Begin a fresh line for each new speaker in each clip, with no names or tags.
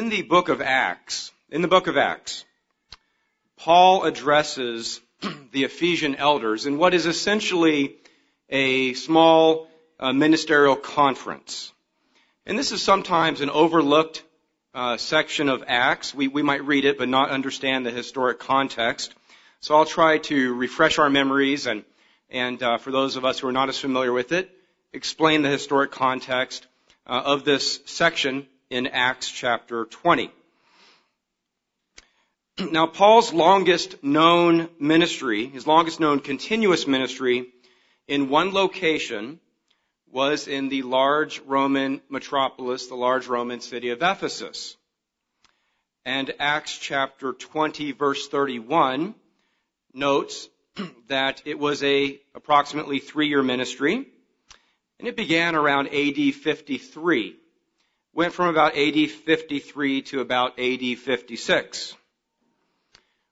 in the book of Acts, in the book of Acts, Paul addresses the Ephesian elders in what is essentially a small uh, ministerial conference. And this is sometimes an overlooked uh, section of Acts. We, we might read it but not understand the historic context. So I'll try to refresh our memories and, and uh, for those of us who are not as familiar with it, explain the historic context uh, of this section in Acts chapter 20. Now, Paul's longest known ministry, his longest known continuous ministry in one location was in the large Roman metropolis, the large Roman city of Ephesus. And Acts chapter 20 verse 31 notes that it was a approximately three year ministry and it began around AD 53. Went from about AD 53 to about AD 56.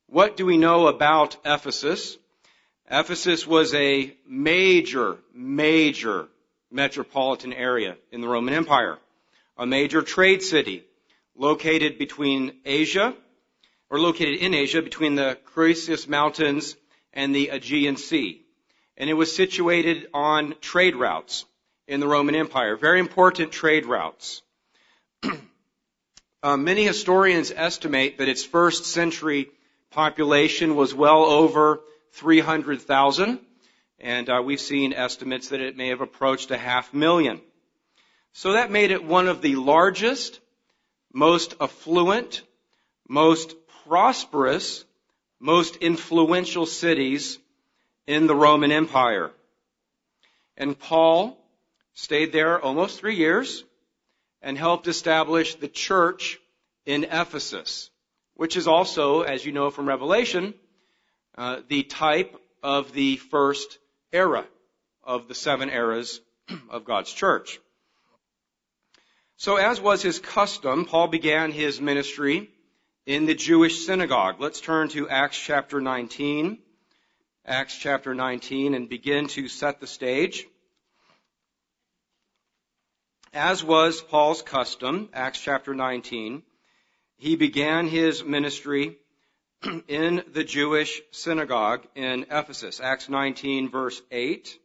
What do we know about Ephesus? Ephesus was a major, major metropolitan area in the Roman Empire, a major trade city located between Asia, or located in Asia between the Caucasus Mountains and the Aegean Sea. And it was situated on trade routes in the Roman Empire, very important trade routes. uh, many historians estimate that its first century population was well over 300,000 and uh, we've seen estimates that it may have approached a half million. So that made it one of the largest, most affluent, most prosperous, most influential cities in the Roman Empire. And Paul stayed there almost three years and helped establish the church in Ephesus, which is also, as you know from Revelation, uh, the type of the first era of the seven eras of God's church. So as was his custom, Paul began his ministry in the Jewish synagogue. Let's turn to Acts chapter 19. Acts chapter 19 and begin to set the stage. As was Paul's custom, Acts chapter 19, he began his ministry in the Jewish synagogue in Ephesus. Acts 19 verse 8.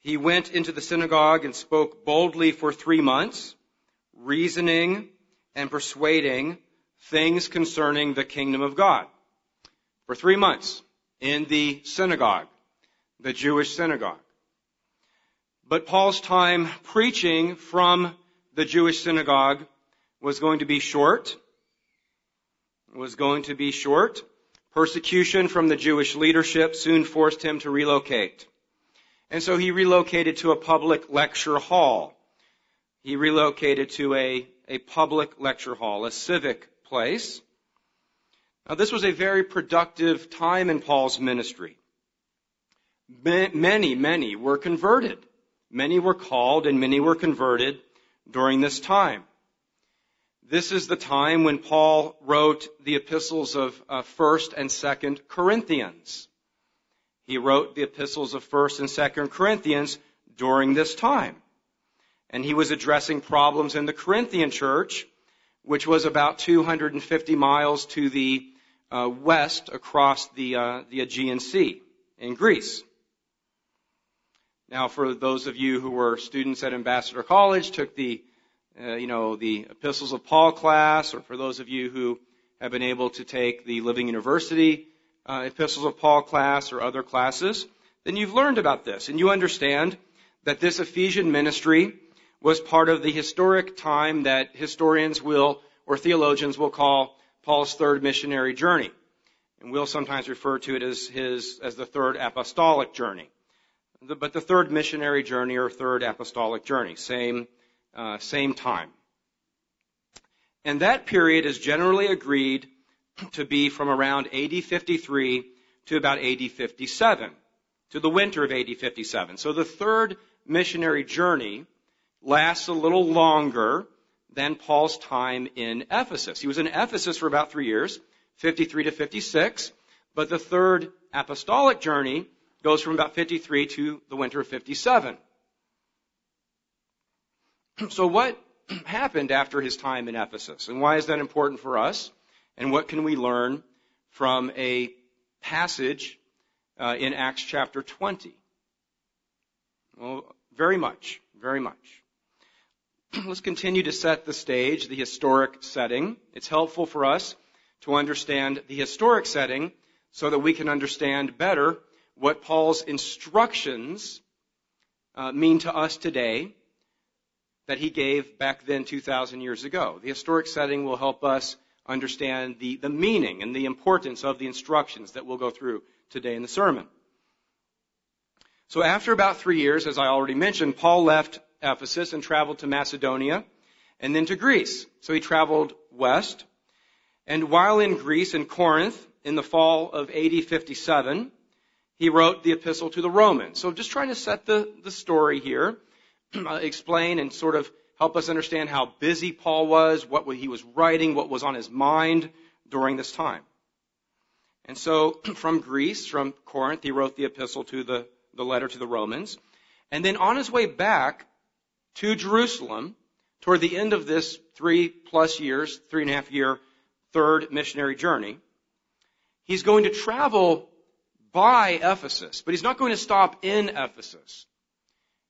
He went into the synagogue and spoke boldly for three months, reasoning and persuading things concerning the kingdom of God. For three months in the synagogue, the Jewish synagogue. But Paul's time preaching from the Jewish synagogue was going to be short was going to be short. Persecution from the Jewish leadership soon forced him to relocate. And so he relocated to a public lecture hall. He relocated to a, a public lecture hall, a civic place. Now this was a very productive time in Paul's ministry. Many, many were converted. Many were called and many were converted during this time. This is the time when Paul wrote the epistles of uh, 1st and 2nd Corinthians. He wrote the epistles of 1st and 2nd Corinthians during this time. And he was addressing problems in the Corinthian church, which was about 250 miles to the uh, west across the, uh, the Aegean Sea in Greece. Now, for those of you who were students at Ambassador College, took the uh, you know, the Epistles of Paul class, or for those of you who have been able to take the Living University uh, Epistles of Paul class or other classes, then you've learned about this and you understand that this Ephesian ministry was part of the historic time that historians will or theologians will call Paul's third missionary journey. And we'll sometimes refer to it as his, as the third apostolic journey. But the third missionary journey or third apostolic journey, same, uh, same time. And that period is generally agreed to be from around AD 53 to about AD 57, to the winter of AD 57. So the third missionary journey lasts a little longer than Paul's time in Ephesus. He was in Ephesus for about three years, 53 to 56, but the third apostolic journey goes from about 53 to the winter of 57. So what happened after his time in Ephesus. And why is that important for us? And what can we learn from a passage uh, in Acts chapter 20? Well, very much, very much. Let's continue to set the stage, the historic setting. It's helpful for us to understand the historic setting so that we can understand better what Paul's instructions uh, mean to us today that he gave back then 2,000 years ago. The historic setting will help us understand the, the meaning and the importance of the instructions that we'll go through today in the sermon. So after about three years, as I already mentioned, Paul left Ephesus and traveled to Macedonia and then to Greece. So he traveled west. And while in Greece, in Corinth, in the fall of AD 57, he wrote the epistle to the Romans. So just trying to set the, the story here, uh, explain and sort of help us understand how busy Paul was, what he was writing, what was on his mind during this time. And so from Greece, from Corinth, he wrote the epistle to the, the letter to the Romans. And then on his way back to Jerusalem, toward the end of this three plus years, three and a half year third missionary journey, he's going to travel by Ephesus, but he's not going to stop in Ephesus.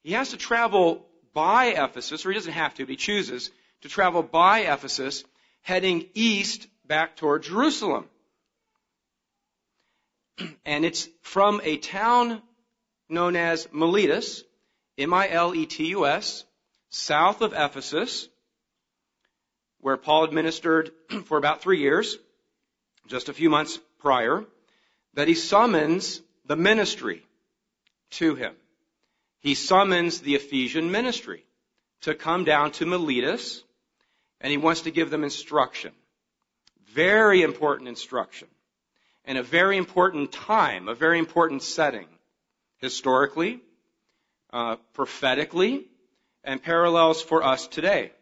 He has to travel by Ephesus, or he doesn't have to, but he chooses to travel by Ephesus, heading east back toward Jerusalem. And it's from a town known as Miletus, M-I-L-E-T-U-S, south of Ephesus, where Paul administered for about three years, just a few months prior that he summons the ministry to him. He summons the Ephesian ministry to come down to Miletus and he wants to give them instruction. Very important instruction. And a very important time, a very important setting. Historically, uh, prophetically, and parallels for us today.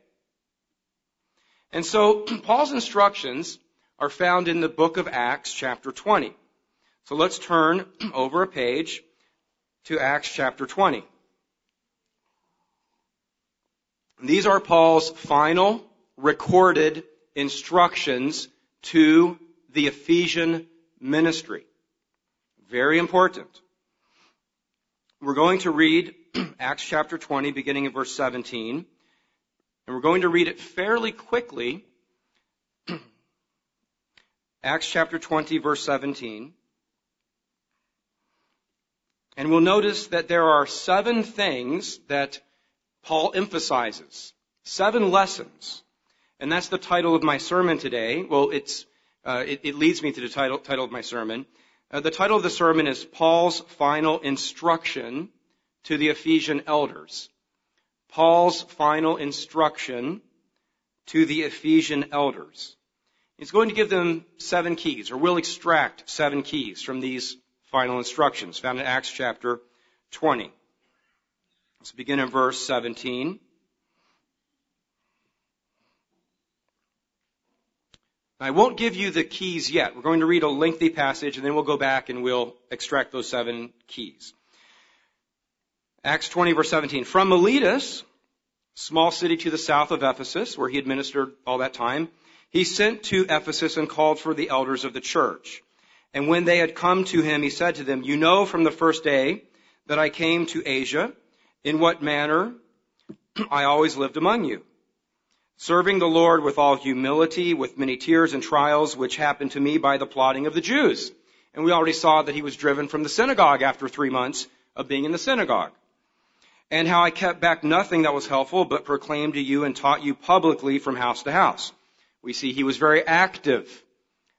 And so, Paul's instructions are found in the book of Acts, chapter 20. So let's turn over a page to Acts chapter 20. These are Paul's final recorded instructions to the Ephesian ministry. Very important. We're going to read Acts chapter 20 beginning in verse 17. And we're going to read it fairly quickly. Acts chapter 20 verse 17. And we'll notice that there are seven things that Paul emphasizes. Seven lessons. And that's the title of my sermon today. Well, it's, uh, it, it, leads me to the title, title of my sermon. Uh, the title of the sermon is Paul's Final Instruction to the Ephesian Elders. Paul's final instruction to the Ephesian elders. He's going to give them seven keys, or will extract seven keys from these final instructions found in Acts chapter 20. Let's begin in verse 17. I won't give you the keys yet. We're going to read a lengthy passage and then we'll go back and we'll extract those seven keys. Acts 20 verse 17. From Miletus, small city to the south of Ephesus, where he administered all that time, he sent to Ephesus and called for the elders of the church. And when they had come to him, he said to them, You know from the first day that I came to Asia, in what manner I always lived among you, serving the Lord with all humility, with many tears and trials, which happened to me by the plotting of the Jews. And we already saw that he was driven from the synagogue after three months of being in the synagogue. And how I kept back nothing that was helpful, but proclaimed to you and taught you publicly from house to house. We see he was very active.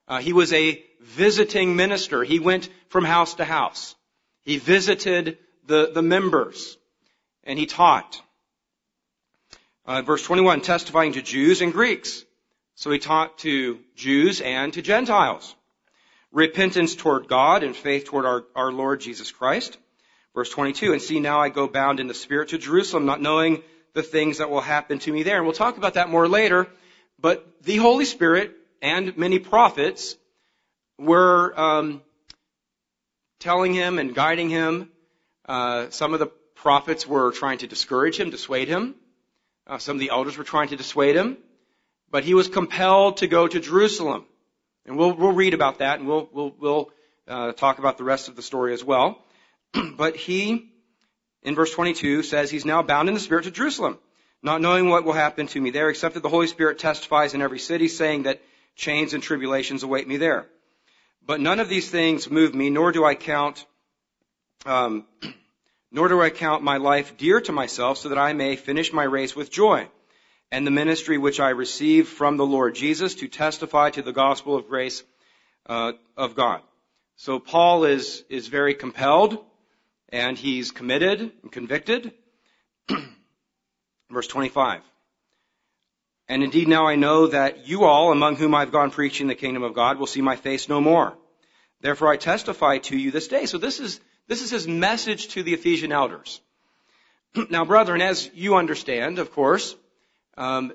Uh, he was a visiting minister. He went from house to house. He visited the, the members and he taught. Uh, verse 21, testifying to Jews and Greeks. So he taught to Jews and to Gentiles. Repentance toward God and faith toward our, our Lord Jesus Christ. Verse 22, and see now I go bound in the Spirit to Jerusalem, not knowing the things that will happen to me there. And we'll talk about that more later. But the Holy Spirit and many prophets were um, telling him and guiding him. Uh, some of the prophets were trying to discourage him, dissuade him. Uh, some of the elders were trying to dissuade him, but he was compelled to go to Jerusalem. And we'll, we'll read about that and we'll, we'll, we'll uh, talk about the rest of the story as well. but he, in verse 22, says he's now bound in the Spirit to Jerusalem, not knowing what will happen to me there, except that the Holy Spirit testifies in every city, saying that chains and tribulations await me there. But none of these things move me, nor do I count, um, nor do I count my life dear to myself, so that I may finish my race with joy, and the ministry which I received from the Lord Jesus to testify to the gospel of grace uh, of God. So Paul is is very compelled, and he's committed and convicted. Verse 25. And indeed now I know that you all, among whom I've gone preaching the kingdom of God, will see my face no more. Therefore I testify to you this day. So this is, this is his message to the Ephesian elders. now brethren, as you understand, of course, um,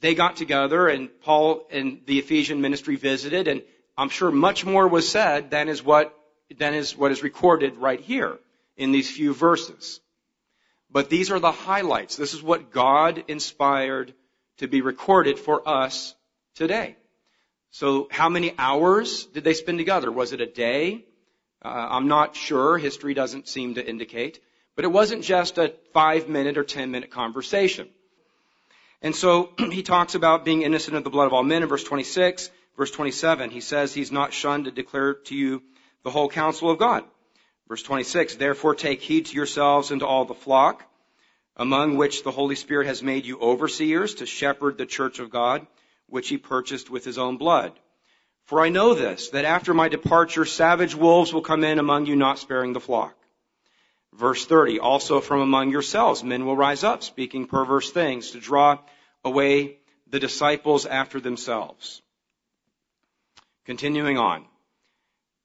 they got together and Paul and the Ephesian ministry visited and I'm sure much more was said than is what, than is what is recorded right here in these few verses. But these are the highlights. This is what God inspired to be recorded for us today. So how many hours did they spend together? Was it a day? Uh, I'm not sure. History doesn't seem to indicate. But it wasn't just a five minute or ten minute conversation. And so he talks about being innocent of the blood of all men in verse 26. Verse 27, he says he's not shunned to declare to you the whole counsel of God. Verse 26, therefore take heed to yourselves and to all the flock among which the Holy Spirit has made you overseers to shepherd the church of God, which he purchased with his own blood. For I know this, that after my departure, savage wolves will come in among you, not sparing the flock. Verse 30, also from among yourselves men will rise up, speaking perverse things, to draw away the disciples after themselves. Continuing on.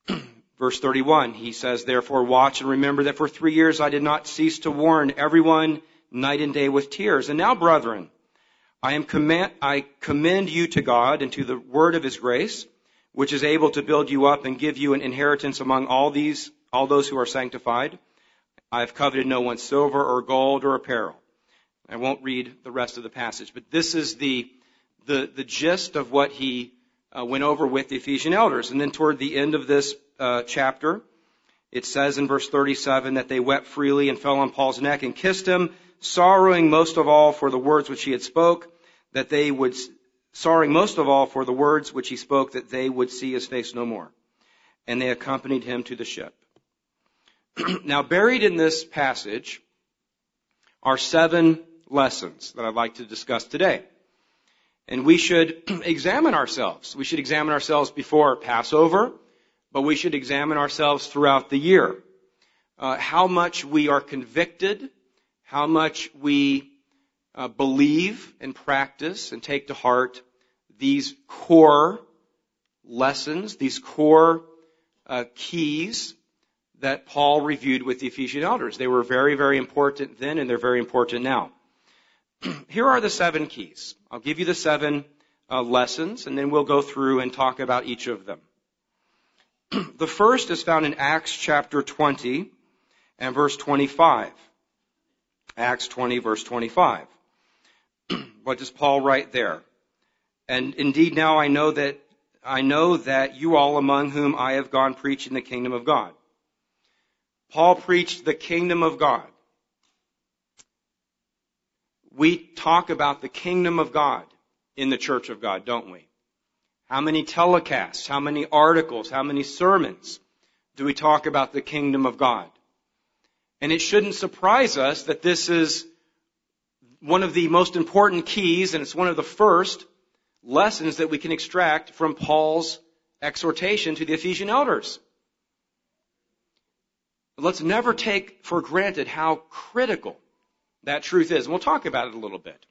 Verse 31, he says, Therefore watch and remember that for three years I did not cease to warn everyone night and day with tears. And now, brethren, I am command, I commend you to God and to the word of his grace, which is able to build you up and give you an inheritance among all these, all those who are sanctified. I have coveted no one's silver or gold or apparel. I won't read the rest of the passage, but this is the, the, the gist of what he uh, went over with the Ephesian elders. And then toward the end of this uh, chapter, it says in verse 37 that they wept freely and fell on Paul's neck and kissed him sorrowing most of all for the words which he had spoke, that they would, sorrowing most of all for the words which he spoke, that they would see his face no more. And they accompanied him to the ship. now buried in this passage are seven lessons that I'd like to discuss today. And we should examine ourselves. We should examine ourselves before Passover, but we should examine ourselves throughout the year. Uh, how much we are convicted how much we uh, believe and practice and take to heart these core lessons, these core uh, keys that Paul reviewed with the Ephesian elders. They were very, very important then and they're very important now. Here are the seven keys. I'll give you the seven uh, lessons and then we'll go through and talk about each of them. the first is found in Acts chapter 20 and verse 25. Acts 20 verse 25. what does Paul write there? And indeed now I know that, I know that you all among whom I have gone preaching the kingdom of God. Paul preached the kingdom of God. We talk about the kingdom of God in the church of God, don't we? How many telecasts, how many articles, how many sermons do we talk about the kingdom of God? And it shouldn't surprise us that this is one of the most important keys, and it's one of the first lessons that we can extract from Paul's exhortation to the Ephesian elders. Let's never take for granted how critical that truth is. And we'll talk about it a little bit.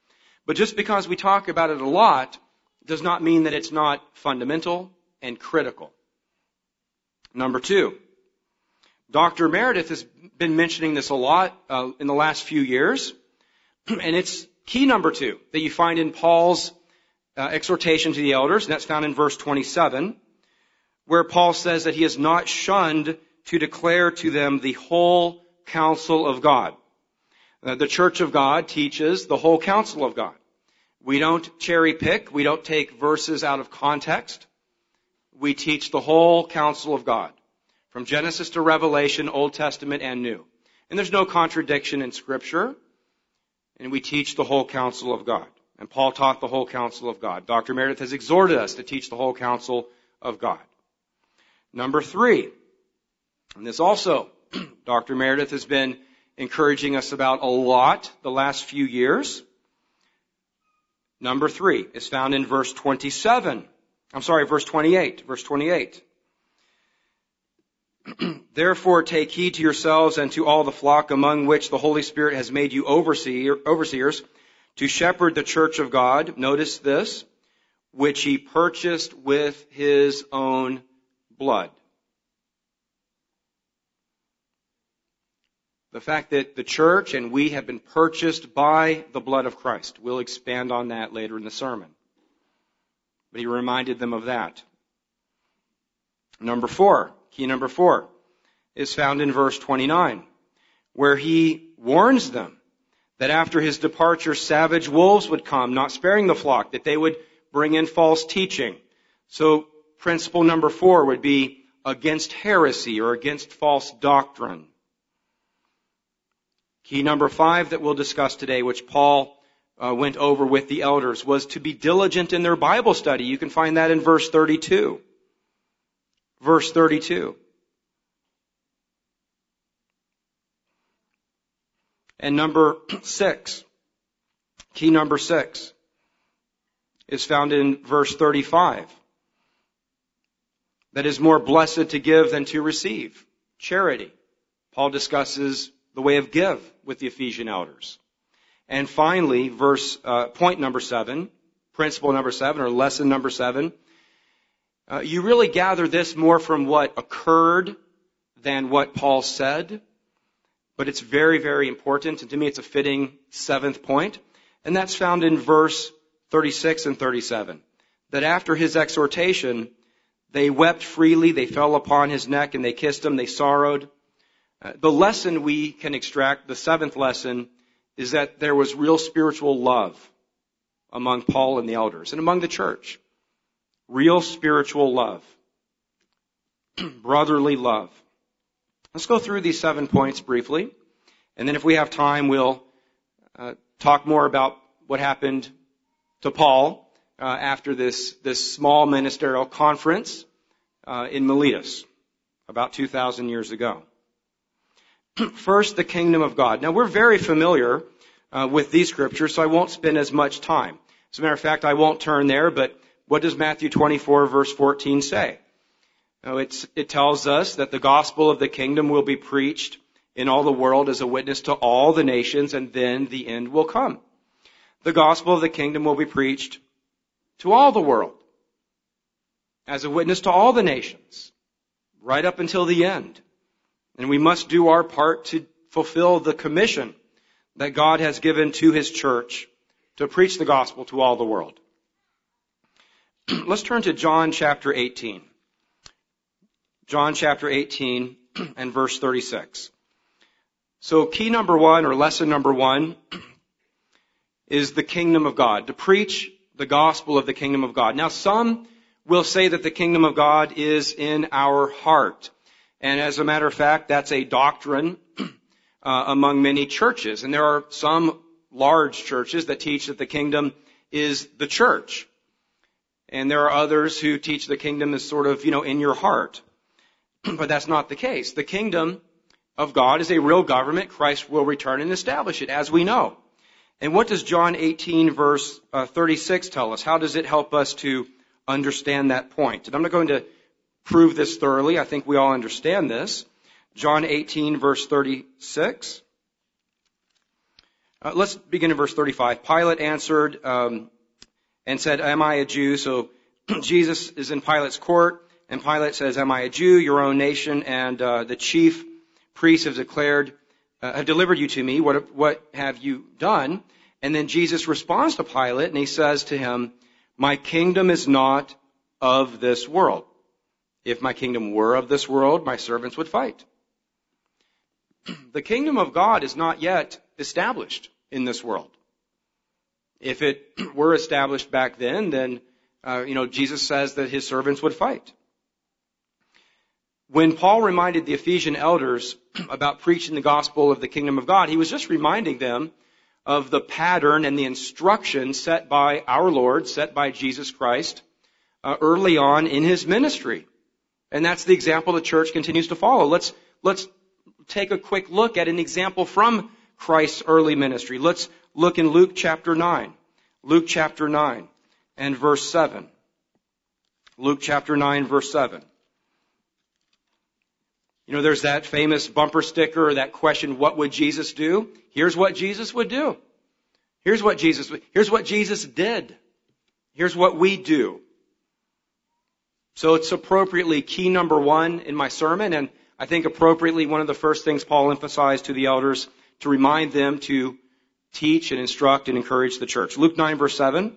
But just because we talk about it a lot does not mean that it's not fundamental and critical. Number two, Dr. Meredith has been mentioning this a lot uh, in the last few years, and it's key number two that you find in Paul's uh, exhortation to the elders, and that's found in verse 27, where Paul says that he has not shunned to declare to them the whole counsel of God. Uh, the Church of God teaches the whole counsel of God. We don't cherry pick. We don't take verses out of context. We teach the whole counsel of God. From Genesis to Revelation, Old Testament and New. And there's no contradiction in scripture. And we teach the whole counsel of God. And Paul taught the whole counsel of God. Dr. Meredith has exhorted us to teach the whole counsel of God. Number three, and this also, Dr. Meredith has been encouraging us about a lot the last few years. Number three is found in verse 27. I'm sorry, verse 28. Verse 28. Therefore take heed to yourselves and to all the flock among which the Holy Spirit has made you overseer, overseers to shepherd the church of God. Notice this, which he purchased with his own blood. The fact that the church and we have been purchased by the blood of Christ. We'll expand on that later in the sermon. But he reminded them of that. Number four, key number four, is found in verse 29, where he warns them that after his departure, savage wolves would come, not sparing the flock, that they would bring in false teaching. So principle number four would be against heresy or against false doctrine. Key number five that we'll discuss today, which Paul uh, went over with the elders, was to be diligent in their Bible study. You can find that in verse 32. Verse 32. And number six, key number six, is found in verse 35. That is more blessed to give than to receive. Charity. Paul discusses the way of give with the Ephesian elders. And finally, verse, uh, point number seven, principle number seven, or lesson number seven, uh, you really gather this more from what occurred than what Paul said but it's very, very important, and to me it's a fitting seventh point, and that's found in verse 36 and 37. That after his exhortation, they wept freely, they fell upon his neck, and they kissed him, they sorrowed. Uh, the lesson we can extract, the seventh lesson, is that there was real spiritual love among Paul and the elders, and among the church. Real spiritual love. Brotherly love. Let's go through these seven points briefly, and then if we have time, we'll uh, talk more about what happened to Paul uh, after this this small ministerial conference uh, in Miletus about 2,000 years ago. First, the kingdom of God. Now we're very familiar uh, with these scriptures, so I won't spend as much time. As a matter of fact, I won't turn there, but what does Matthew 24 verse 14 say? it tells us that the gospel of the kingdom will be preached in all the world as a witness to all the nations, and then the end will come. The gospel of the kingdom will be preached to all the world as a witness to all the nations, right up until the end. And we must do our part to fulfill the commission that God has given to His church to preach the gospel to all the world. Let's turn to John chapter 18. John chapter 18 and verse 36. So key number one or lesson number one is the kingdom of God, to preach the gospel of the kingdom of God. Now some will say that the kingdom of God is in our heart. And as a matter of fact, that's a doctrine uh, among many churches. And there are some large churches that teach that the kingdom is the church. And there are others who teach the kingdom is sort of, you know, in your heart. but that's not the case. The kingdom of God is a real government. Christ will return and establish it, as we know. And what does John 18 verse uh, 36 tell us? How does it help us to understand that point? And I'm not going to prove this thoroughly. I think we all understand this. John 18 verse 36. Uh, let's begin in verse 35. Pilate answered um, and said, "Am I a Jew?" So Jesus is in Pilate's court. And Pilate says, Am I a Jew? Your own nation and uh, the chief priests have declared, uh, have delivered you to me. What, what have you done? And then Jesus responds to Pilate and he says to him, My kingdom is not of this world. If my kingdom were of this world, my servants would fight. the kingdom of God is not yet established in this world. If it were established back then, then, uh, you know, Jesus says that his servants would fight. When Paul reminded the Ephesian elders about preaching the gospel of the kingdom of God, he was just reminding them of the pattern and the instruction set by our Lord, set by Jesus Christ, uh, early on in his ministry. And that's the example the church continues to follow. Let's, let's take a quick look at an example from Christ's early ministry. Let's look in Luke chapter 9. Luke chapter 9 and verse 7. Luke chapter 9 verse 7. You know, there's that famous bumper sticker that question, what would Jesus do? Here's what Jesus would do. Here's what Jesus, here's what Jesus did. Here's what we do. So it's appropriately key number one in my sermon, and I think appropriately one of the first things Paul emphasized to the elders to remind them to teach and instruct and encourage the church. Luke 9 verse 7.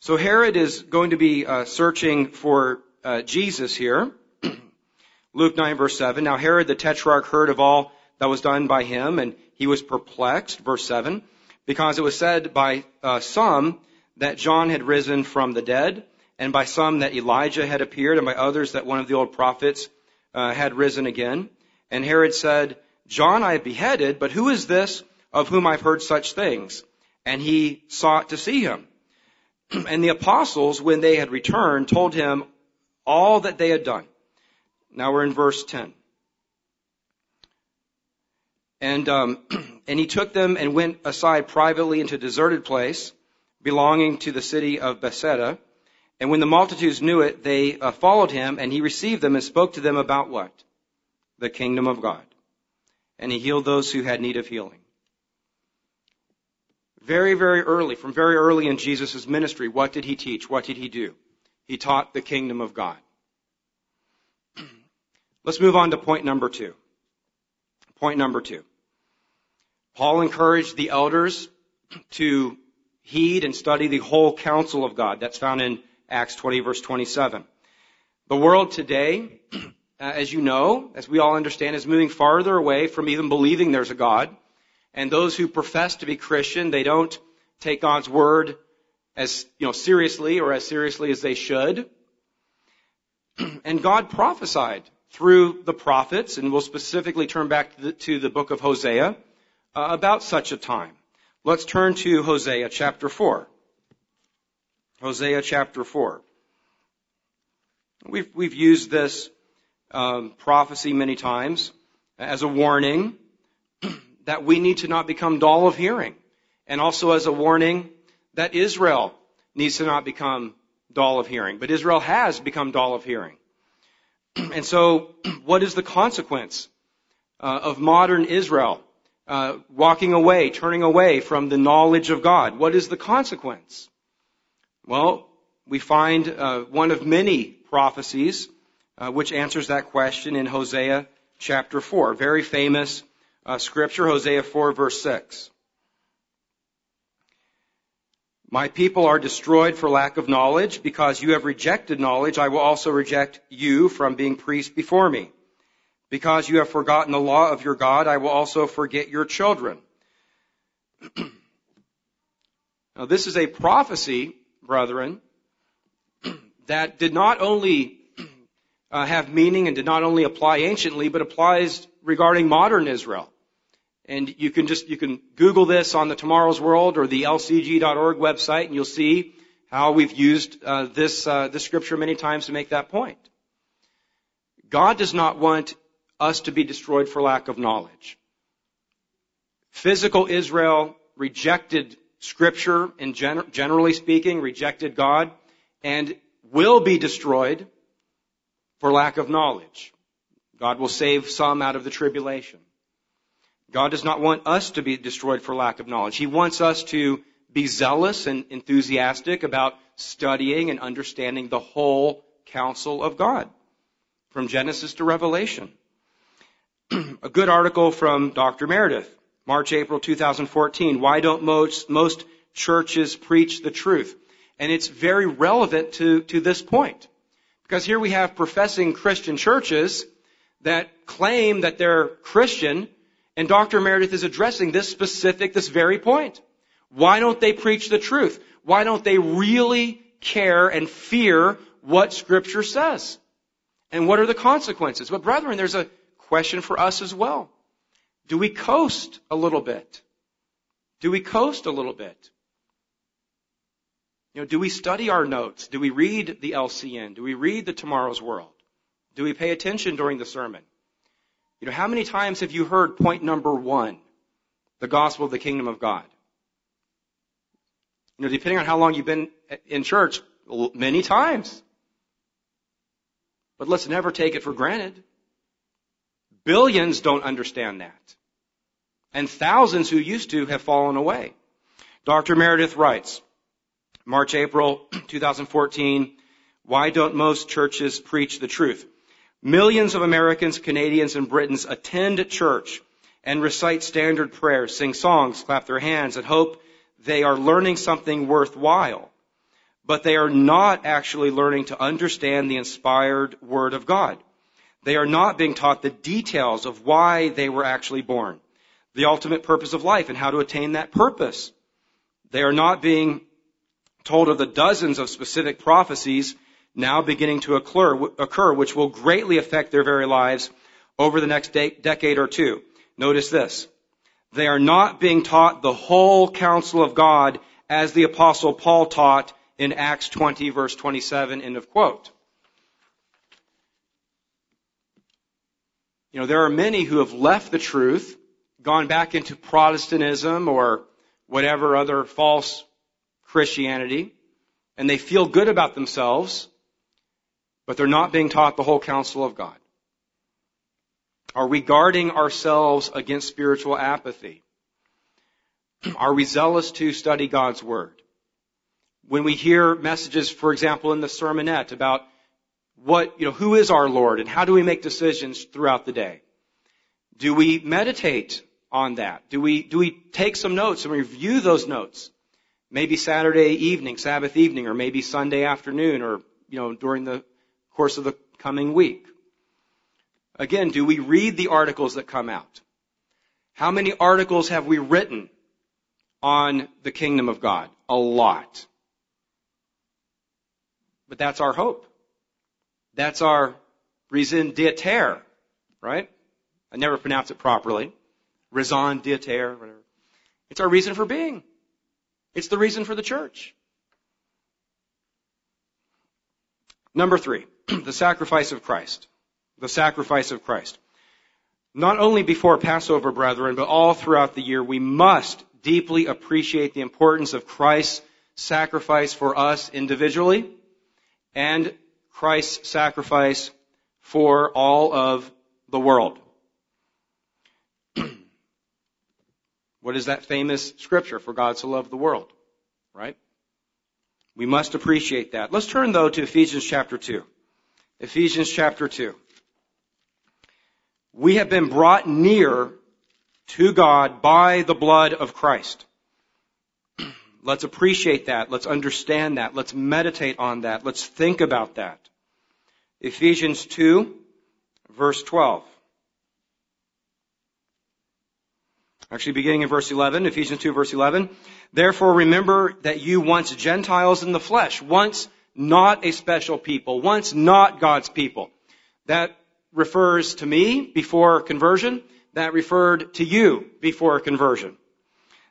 So Herod is going to be uh, searching for uh, Jesus here. Luke 9 verse 7. Now Herod the Tetrarch heard of all that was done by him and he was perplexed, verse 7, because it was said by uh, some that John had risen from the dead and by some that Elijah had appeared and by others that one of the old prophets uh, had risen again. And Herod said, John I have beheaded, but who is this of whom I've heard such things? And he sought to see him. and the apostles, when they had returned, told him all that they had done. Now we're in verse 10. And, um, and he took them and went aside privately into a deserted place belonging to the city of Bethsaida. And when the multitudes knew it, they uh, followed him and he received them and spoke to them about what? The kingdom of God. And he healed those who had need of healing. Very, very early, from very early in Jesus' ministry, what did he teach? What did he do? He taught the kingdom of God. Let's move on to point number two. Point number two. Paul encouraged the elders to heed and study the whole counsel of God. That's found in Acts 20 verse 27. The world today, as you know, as we all understand, is moving farther away from even believing there's a God. And those who profess to be Christian, they don't take God's word as, you know, seriously or as seriously as they should. And God prophesied through the prophets, and we'll specifically turn back to the, to the book of Hosea, uh, about such a time. Let's turn to Hosea chapter 4. Hosea chapter 4. We've, we've used this um, prophecy many times as a warning that we need to not become dull of hearing, and also as a warning that Israel needs to not become dull of hearing. But Israel has become dull of hearing. And so, what is the consequence uh, of modern Israel uh, walking away, turning away from the knowledge of God? What is the consequence? Well, we find uh, one of many prophecies uh, which answers that question in Hosea chapter 4. Very famous uh, scripture, Hosea 4 verse 6. My people are destroyed for lack of knowledge. Because you have rejected knowledge, I will also reject you from being priest before me. Because you have forgotten the law of your God, I will also forget your children. now this is a prophecy, brethren, that did not only uh, have meaning and did not only apply anciently, but applies regarding modern Israel. And you can just, you can Google this on the Tomorrow's World or the lcg.org website and you'll see how we've used uh, this, uh, this scripture many times to make that point. God does not want us to be destroyed for lack of knowledge. Physical Israel rejected scripture and gen- generally speaking rejected God and will be destroyed for lack of knowledge. God will save some out of the tribulation. God does not want us to be destroyed for lack of knowledge. He wants us to be zealous and enthusiastic about studying and understanding the whole counsel of God from Genesis to Revelation. a good article from Dr. Meredith, March, April 2014. Why don't most, most churches preach the truth? And it's very relevant to, to this point. Because here we have professing Christian churches that claim that they're Christian, and Dr. Meredith is addressing this specific, this very point. Why don't they preach the truth? Why don't they really care and fear what Scripture says? And what are the consequences? But brethren, there's a question for us as well. Do we coast a little bit? Do we coast a little bit? You know, do we study our notes? Do we read the LCN? Do we read the Tomorrow's World? Do we pay attention during the sermon? You know, how many times have you heard point number one? The gospel of the kingdom of God. You know, depending on how long you've been in church, many times. But let's never take it for granted. Billions don't understand that. And thousands who used to have fallen away. Dr. Meredith writes, March, April 2014, why don't most churches preach the truth? Millions of Americans, Canadians, and Britons attend church and recite standard prayers, sing songs, clap their hands, and hope they are learning something worthwhile, but they are not actually learning to understand the inspired Word of God. They are not being taught the details of why they were actually born, the ultimate purpose of life, and how to attain that purpose. They are not being told of the dozens of specific prophecies now beginning to occur, occur which will greatly affect their very lives over the next de- decade or two. Notice this. They are not being taught the whole counsel of God as the apostle Paul taught in Acts 20 verse 27, end of quote. You know, there are many who have left the truth, gone back into Protestantism or whatever other false Christianity, and they feel good about themselves, but they're not being taught the whole counsel of God. Are we guarding ourselves against spiritual apathy? Are we zealous to study God's Word? When we hear messages, for example, in the sermonette about what, you know, who is our Lord and how do we make decisions throughout the day? Do we meditate on that? Do we, do we take some notes and review those notes? Maybe Saturday evening, Sabbath evening, or maybe Sunday afternoon, or, you know, during the course of the coming week. Again, do we read the articles that come out? How many articles have we written on the kingdom of God? A lot. But that's our hope. That's our raison d'etre, right? I never pronounce it properly. Raison d'etre, whatever. It's our reason for being. It's the reason for the church. Number three, the sacrifice of Christ the sacrifice of Christ. Not only before Passover, brethren, but all throughout the year, we must deeply appreciate the importance of Christ's sacrifice for us individually and Christ's sacrifice for all of the world. what is that famous scripture? For God so loved the world, right? We must appreciate that. Let's turn though to Ephesians chapter 2. Ephesians chapter 2. We have been brought near to God by the blood of Christ. Let's appreciate that. Let's understand that. Let's meditate on that. Let's think about that. Ephesians 2, verse 12. Actually, beginning in verse 11, Ephesians 2, verse 11. Therefore, remember that you once Gentiles in the flesh, once not a special people, once not God's people. That refers to me before conversion. That referred to you before conversion.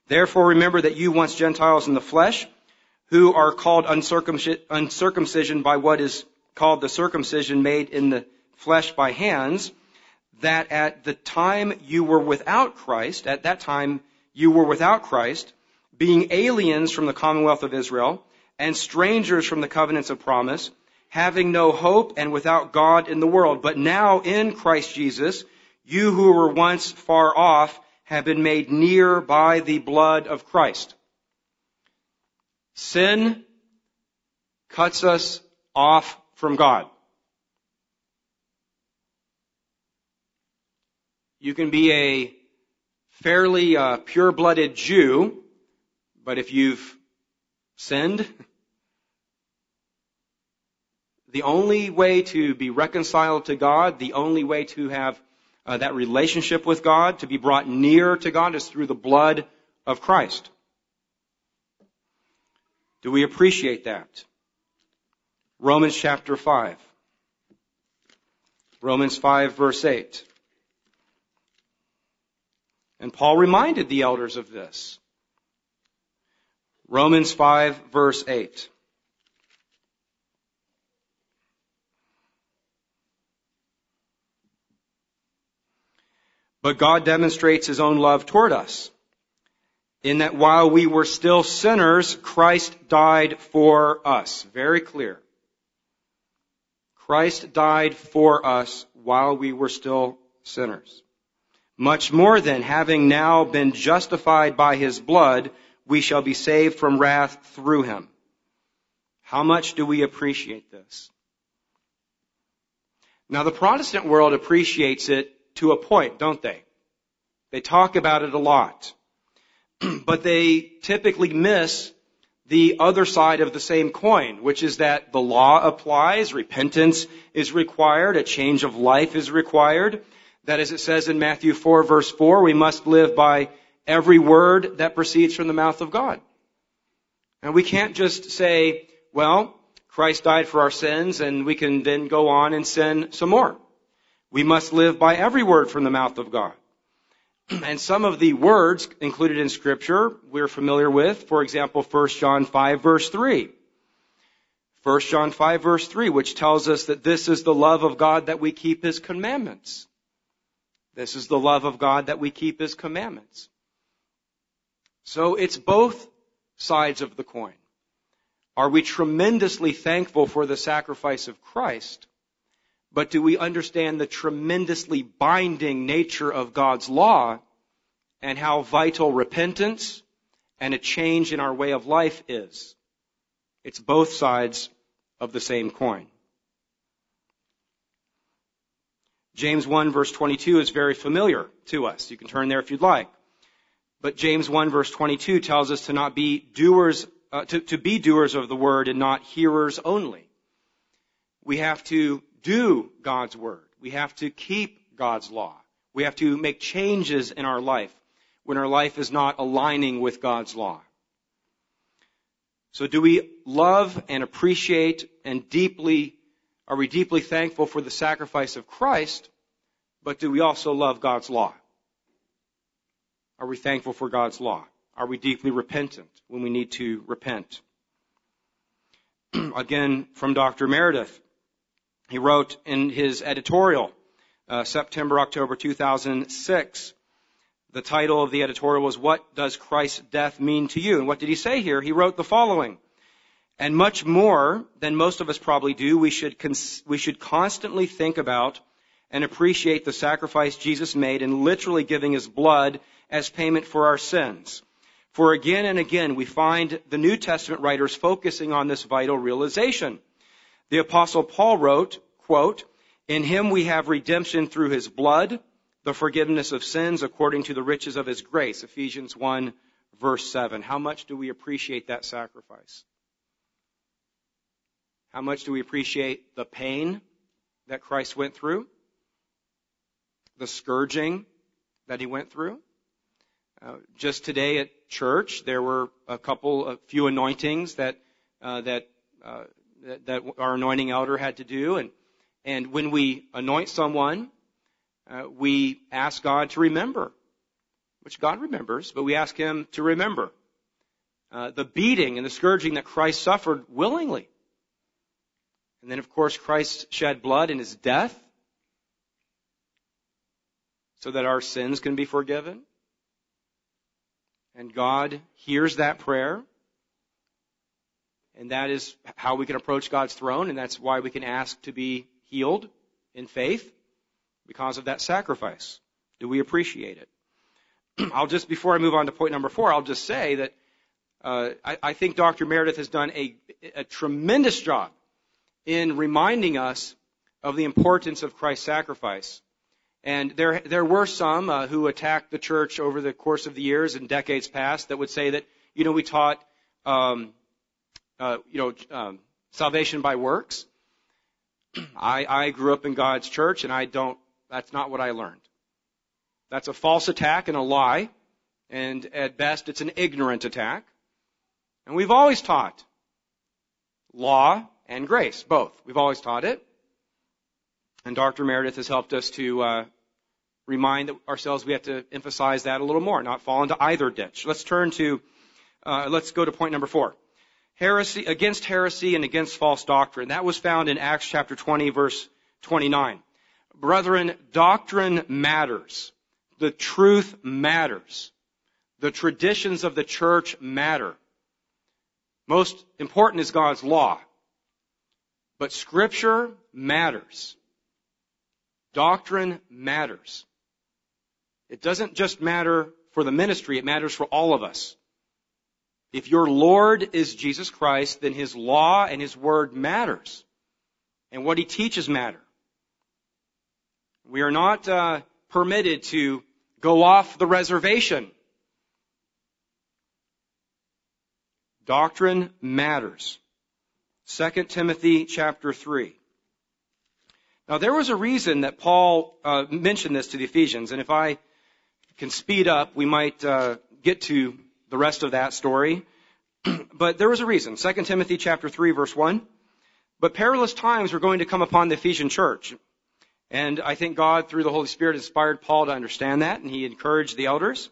Therefore remember that you once Gentiles in the flesh, who are called uncircumcision by what is called the circumcision made in the flesh by hands, that at the time you were without Christ, at that time you were without Christ, being aliens from the commonwealth of Israel, and strangers from the covenants of promise, having no hope and without God in the world. But now in Christ Jesus, you who were once far off have been made near by the blood of Christ. Sin cuts us off from God. You can be a fairly uh, pure-blooded Jew, but if you've sinned, the only way to be reconciled to God, the only way to have uh, that relationship with God, to be brought near to God, is through the blood of Christ. Do we appreciate that? Romans chapter 5. Romans 5 verse 8. And Paul reminded the elders of this. Romans 5 verse 8. But God demonstrates His own love toward us in that while we were still sinners, Christ died for us. Very clear. Christ died for us while we were still sinners. Much more than having now been justified by His blood, we shall be saved from wrath through Him. How much do we appreciate this? Now the Protestant world appreciates it to a point, don't they? They talk about it a lot. but they typically miss the other side of the same coin, which is that the law applies, repentance is required, a change of life is required. That as it says in Matthew 4 verse 4, we must live by every word that proceeds from the mouth of God. And we can't just say, well, Christ died for our sins and we can then go on and sin some more. We must live by every word from the mouth of God. And some of the words included in scripture we're familiar with. For example, 1 John 5 verse 3. 1 John 5 verse 3, which tells us that this is the love of God that we keep His commandments. This is the love of God that we keep His commandments. So it's both sides of the coin. Are we tremendously thankful for the sacrifice of Christ? But do we understand the tremendously binding nature of God's law and how vital repentance and a change in our way of life is? It's both sides of the same coin. James 1 verse 22 is very familiar to us. You can turn there if you'd like. But James 1 verse 22 tells us to not be doers, uh, to, to be doers of the word and not hearers only. We have to do God's word. We have to keep God's law. We have to make changes in our life when our life is not aligning with God's law. So do we love and appreciate and deeply, are we deeply thankful for the sacrifice of Christ, but do we also love God's law? Are we thankful for God's law? Are we deeply repentant when we need to repent? Again, from Dr. Meredith, he wrote in his editorial, uh, September, October 2006, the title of the editorial was, What Does Christ's Death Mean to You? And what did he say here? He wrote the following. And much more than most of us probably do, we should, cons- we should constantly think about and appreciate the sacrifice Jesus made in literally giving his blood as payment for our sins. For again and again, we find the New Testament writers focusing on this vital realization. The apostle Paul wrote, quote, in him we have redemption through his blood, the forgiveness of sins according to the riches of his grace. Ephesians 1 verse 7. How much do we appreciate that sacrifice? How much do we appreciate the pain that Christ went through? The scourging that he went through? Uh, just today at church, there were a couple, a few anointings that uh, that uh, that, that our anointing elder had to do. And, and when we anoint someone, uh, we ask God to remember, which God remembers, but we ask Him to remember uh, the beating and the scourging that Christ suffered willingly. And then, of course, Christ shed blood in His death so that our sins can be forgiven. And God hears that prayer and that is how we can approach God's throne, and that's why we can ask to be healed in faith because of that sacrifice. Do we appreciate it? I'll just, before I move on to point number four, I'll just say that uh, I, I, think Dr. Meredith has done a, a, tremendous job in reminding us of the importance of Christ's sacrifice. And there, there were some uh, who attacked the church over the course of the years and decades past that would say that, you know, we taught um, uh, you know, um, salvation by works. I, I grew up in God's church and I don't, that's not what I learned. That's a false attack and a lie. And at best, it's an ignorant attack. And we've always taught law and grace, both. We've always taught it. And Dr. Meredith has helped us to uh, remind ourselves we have to emphasize that a little more, not fall into either ditch. Let's turn to, uh, let's go to point number four. Heresy, against heresy and against false doctrine. That was found in Acts chapter 20 verse 29. Brethren, doctrine matters. The truth matters. The traditions of the church matter. Most important is God's law. But scripture matters. Doctrine matters. It doesn't just matter for the ministry, it matters for all of us. If your Lord is Jesus Christ, then His law and His word matters. And what He teaches matter. We are not uh, permitted to go off the reservation. Doctrine matters. 2 Timothy chapter 3. Now there was a reason that Paul uh, mentioned this to the Ephesians, and if I can speed up, we might uh, get to the rest of that story. but there was a reason. 2 Timothy chapter 3 verse 1. But perilous times were going to come upon the Ephesian church. And I think God, through the Holy Spirit, inspired Paul to understand that, and he encouraged the elders.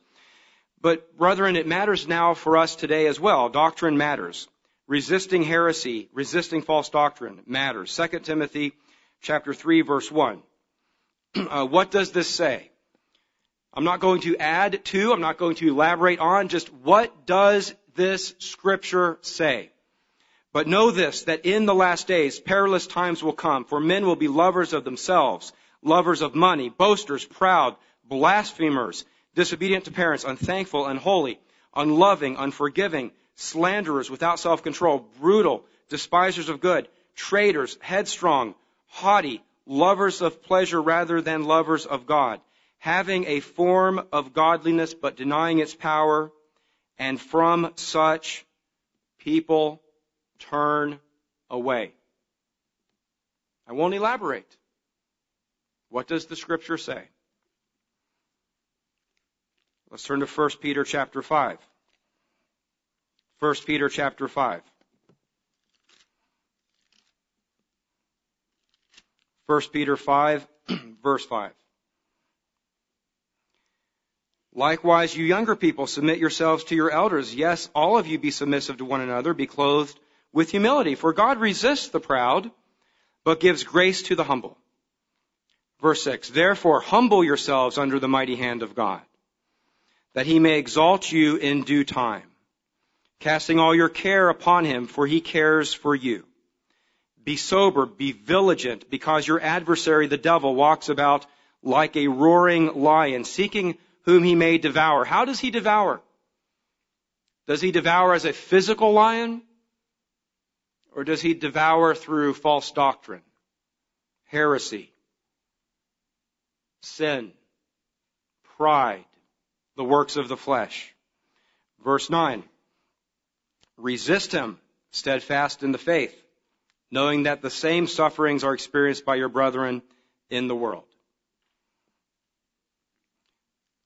But brethren, it matters now for us today as well. Doctrine matters. Resisting heresy, resisting false doctrine matters. 2 Timothy chapter 3 verse 1. uh, what does this say? I'm not going to add to, I'm not going to elaborate on, just what does this scripture say? But know this, that in the last days perilous times will come, for men will be lovers of themselves, lovers of money, boasters, proud, blasphemers, disobedient to parents, unthankful, unholy, unloving, unforgiving, slanderers, without self-control, brutal, despisers of good, traitors, headstrong, haughty, lovers of pleasure rather than lovers of God having a form of godliness but denying its power, and from such people turn away. I won't elaborate. What does the scripture say? Let's turn to 1 Peter chapter 5. 1 Peter chapter 5. 1 Peter 5, verse 5. Likewise, you younger people, submit yourselves to your elders. Yes, all of you be submissive to one another, be clothed with humility. For God resists the proud, but gives grace to the humble. Verse 6, Therefore humble yourselves under the mighty hand of God, that he may exalt you in due time, casting all your care upon him, for he cares for you. Be sober, be vigilant, because your adversary, the devil, walks about like a roaring lion, seeking whom he may devour. How does he devour? Does he devour as a physical lion? Or does he devour through false doctrine, heresy, sin, pride, the works of the flesh? Verse 9. Resist him, steadfast in the faith, knowing that the same sufferings are experienced by your brethren in the world.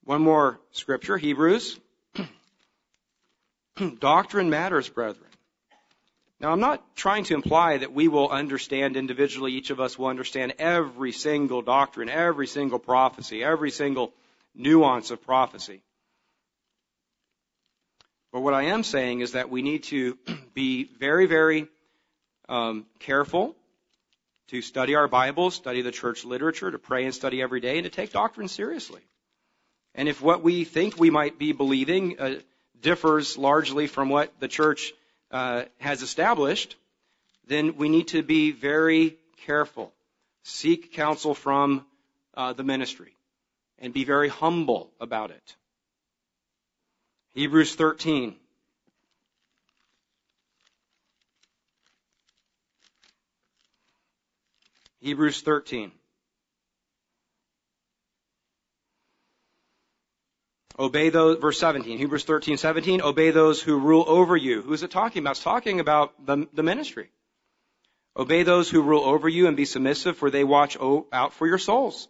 One more scripture, Hebrews. Doctrine matters, brethren. Now, I'm not trying to imply that we will understand individually, each of us will understand every single doctrine, every single prophecy, every single nuance of prophecy. But what I am saying is that we need to be very, very um, careful to study our Bibles, study the church literature, to pray and study every day, and to take doctrine seriously. And if what we think we might be believing uh, differs largely from what the church uh, has established, then we need to be very careful. Seek counsel from uh, the ministry and be very humble about it. Hebrews 13. Hebrews 13. Obey those, verse 17, Hebrews 13, 17, obey those who rule over you. Who is it talking about? It's talking about the, the ministry. Obey those who rule over you and be submissive, for they watch out for your souls,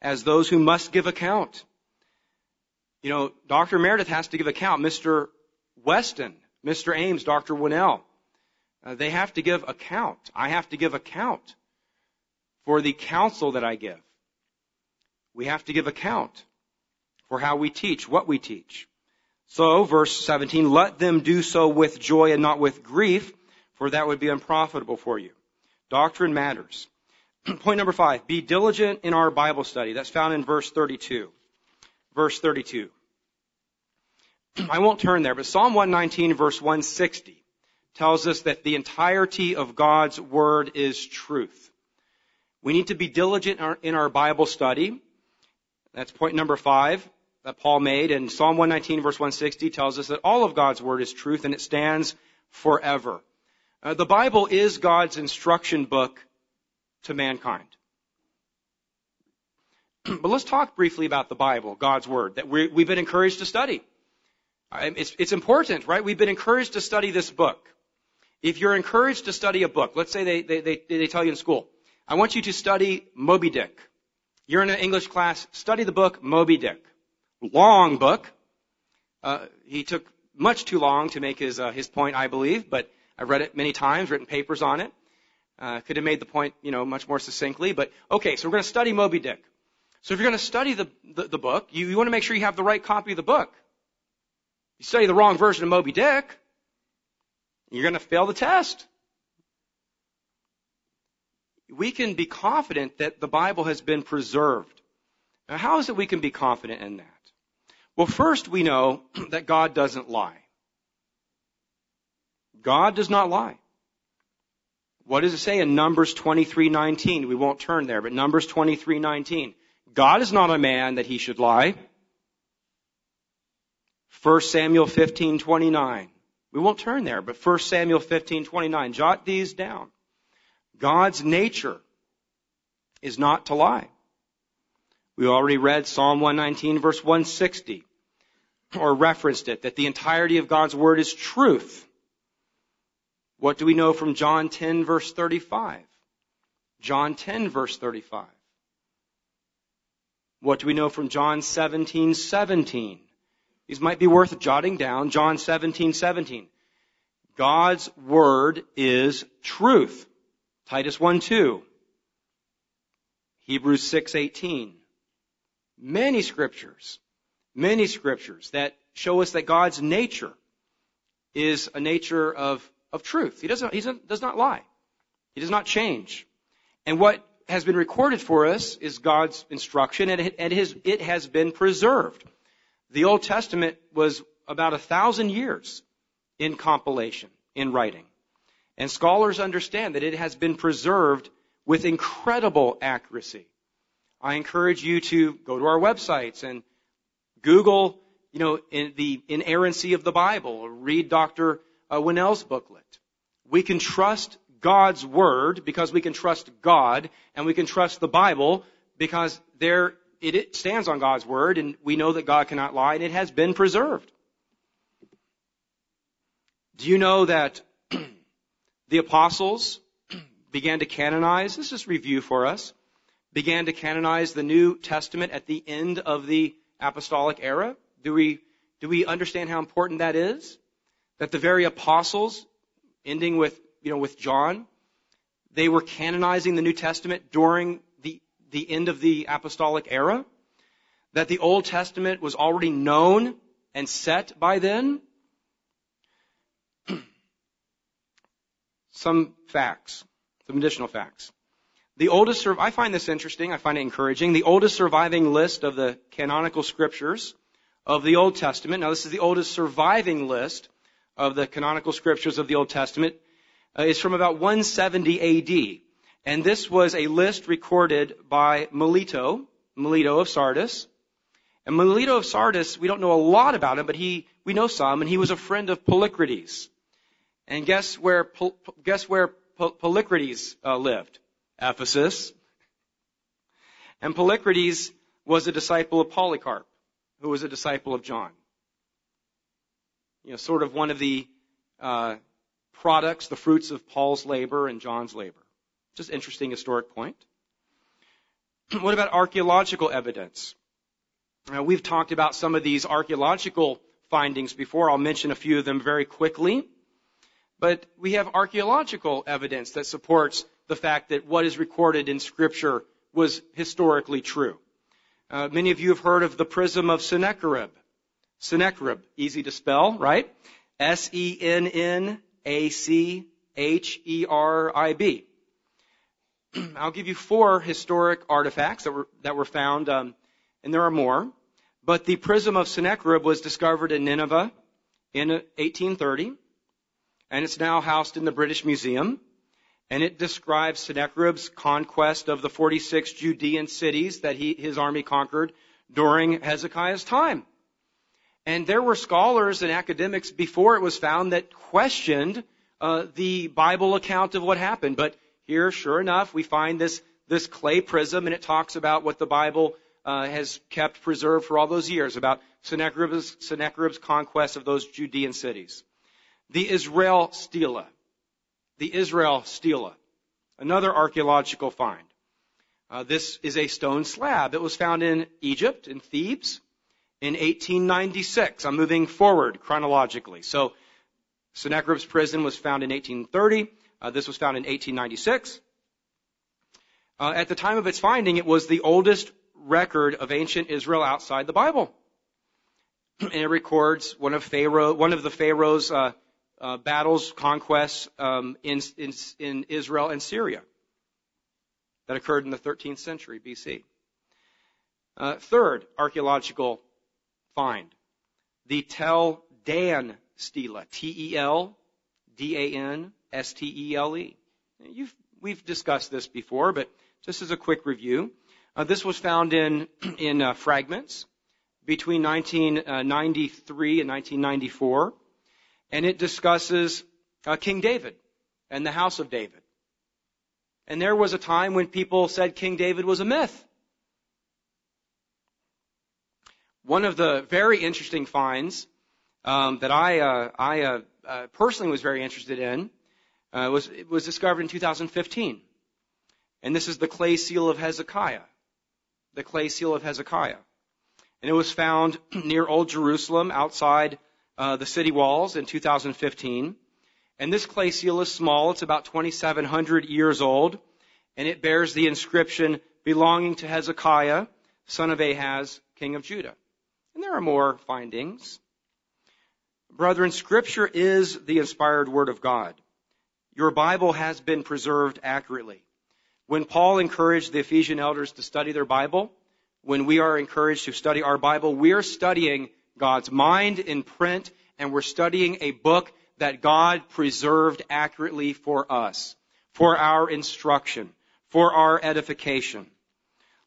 as those who must give account. You know, Dr. Meredith has to give account. Mr. Weston, Mr. Ames, Dr. Winnail, uh, they have to give account. I have to give account for the counsel that I give. We have to give account for how we teach, what we teach. So, verse 17, let them do so with joy and not with grief, for that would be unprofitable for you. Doctrine matters. Point number five, be diligent in our Bible study. That's found in verse 32. Verse 32. I won't turn there, but Psalm 119 verse 160 tells us that the entirety of God's Word is truth. We need to be diligent in our, in our Bible study. That's point number five that Paul made. And Psalm 119 verse 160 tells us that all of God's word is truth and it stands forever. Uh, the Bible is God's instruction book to mankind. but let's talk briefly about the Bible, God's word, that we have been encouraged to study. It's, it's important, right? We've been encouraged to study this book. If you're encouraged to study a book, let's say they, they, they, they tell you in school, I want you to study Moby Dick. You're in an English class, study the book Moby Dick long book. Uh, he took much too long to make his uh, his point, I believe, but I've read it many times, written papers on it. Uh, could have made the point, you know, much more succinctly. But okay, so we're going to study Moby Dick. So if you're going to study the, the, the book, you, you want to make sure you have the right copy of the book. You study the wrong version of Moby Dick, you're going to fail the test. We can be confident that the Bible has been preserved. Now, how is it we can be confident in that? Well, first we know that God doesn't lie. God does not lie. What does it say in Numbers 23:19? We won't turn there, but Numbers 23:19. God is not a man that he should lie. 1 Samuel 15:29. We won't turn there, but 1 Samuel 15:29. Jot these down. God's nature is not to lie. We already read Psalm 119 verse 160, or referenced it, that the entirety of God's Word is truth. What do we know from John 10 verse 35? John 10 verse 35. What do we know from John 17 17? These might be worth jotting down. John 17 17. God's Word is truth. Titus 1 2. Hebrews 6 18 many scriptures, many scriptures that show us that God's nature is a nature of, of truth. He doesn't, he does not lie. He does not change. And what has been recorded for us is God's instruction and it, and his, it has been preserved. The Old Testament was about a thousand years in compilation, in writing. And scholars understand that it has been preserved with incredible accuracy. I encourage you to go to our websites and Google, you know, in the inerrancy of the Bible, or read Dr. Uh, Winnail's booklet. We can trust God's Word because we can trust God, and we can trust the Bible because there it stands on God's Word, and we know that God cannot lie, and it has been preserved. Do you know that the apostles began to canonize? This is review for us began to canonize the New Testament at the end of the apostolic era? Do we, do we understand how important that is? That the very apostles, ending with, you know, with John, they were canonizing the New Testament during the, the end of the apostolic era? That the Old Testament was already known and set by then? some facts, some additional facts. The oldest, I find this interesting, I find it encouraging. The oldest surviving list of the canonical scriptures of the Old Testament, now this is the oldest surviving list of the canonical scriptures of the Old Testament, is from about 170 AD. And this was a list recorded by Melito, Melito of Sardis. And Melito of Sardis, we don't know a lot about him, but he, we know some, and he was a friend of Polycrates. And guess where, guess where Polycrates uh, lived? Ephesus. And Polycrates was a disciple of Polycarp, who was a disciple of John. You know, sort of one of the uh, products, the fruits of Paul's labor and John's labor. Just interesting historic point. what about archaeological evidence? Now, we've talked about some of these archaeological findings before. I'll mention a few of them very quickly. But we have archaeological evidence that supports the fact that what is recorded in Scripture was historically true. Uh, many of you have heard of the prism of Sennacherib. Sennacherib, easy to spell, right? S-E-N-N-A-C-H-E-R-I-B. I'll give you four historic artifacts that were, that were found, um, and there are more. But the prism of Sennacherib was discovered in Nineveh in 1830, and it's now housed in the British Museum. And it describes Sennacherib's conquest of the 46 Judean cities that he, his army conquered during Hezekiah's time. And there were scholars and academics before it was found that questioned uh, the Bible account of what happened. But here, sure enough, we find this this clay prism, and it talks about what the Bible uh, has kept preserved for all those years about Sennacherib's, Sennacherib's conquest of those Judean cities. The Israel stela, the Israel stela, another archaeological find. Uh, this is a stone slab. It was found in Egypt, in Thebes, in 1896. I'm moving forward chronologically. So, Sennacherib's prison was found in 1830. Uh, this was found in 1896. Uh, at the time of its finding, it was the oldest record of ancient Israel outside the Bible. and it records one of Pharaoh, one of the Pharaoh's uh, uh, battles, conquests um, in, in, in Israel and Syria that occurred in the 13th century BC. Uh, third archaeological find, the Tel Dan S-T-E-L-E. You've, we've discussed this before, but just as a quick review, uh, this was found in in uh, fragments between 1993 and 1994, and it discusses uh, King David and the house of David. And there was a time when people said King David was a myth. One of the very interesting finds um, that I, uh, I uh, uh, personally was very interested in was was discovered in 2015, and this is the clay seal of Hezekiah the clay seal of Hezekiah. And it was found near Old Jerusalem outside uh, the city walls in 2015. And this clay seal is small. It's about 2,700 years old. And it bears the inscription belonging to Hezekiah, son of Ahaz, king of Judah. And there are more findings. Brethren, scripture is the inspired word of God. Your Bible has been preserved accurately. When Paul encouraged the Ephesian elders to study their Bible, when we are encouraged to study our Bible, we are studying God's mind in print and we're studying a book that God preserved accurately for us, for our instruction, for our edification.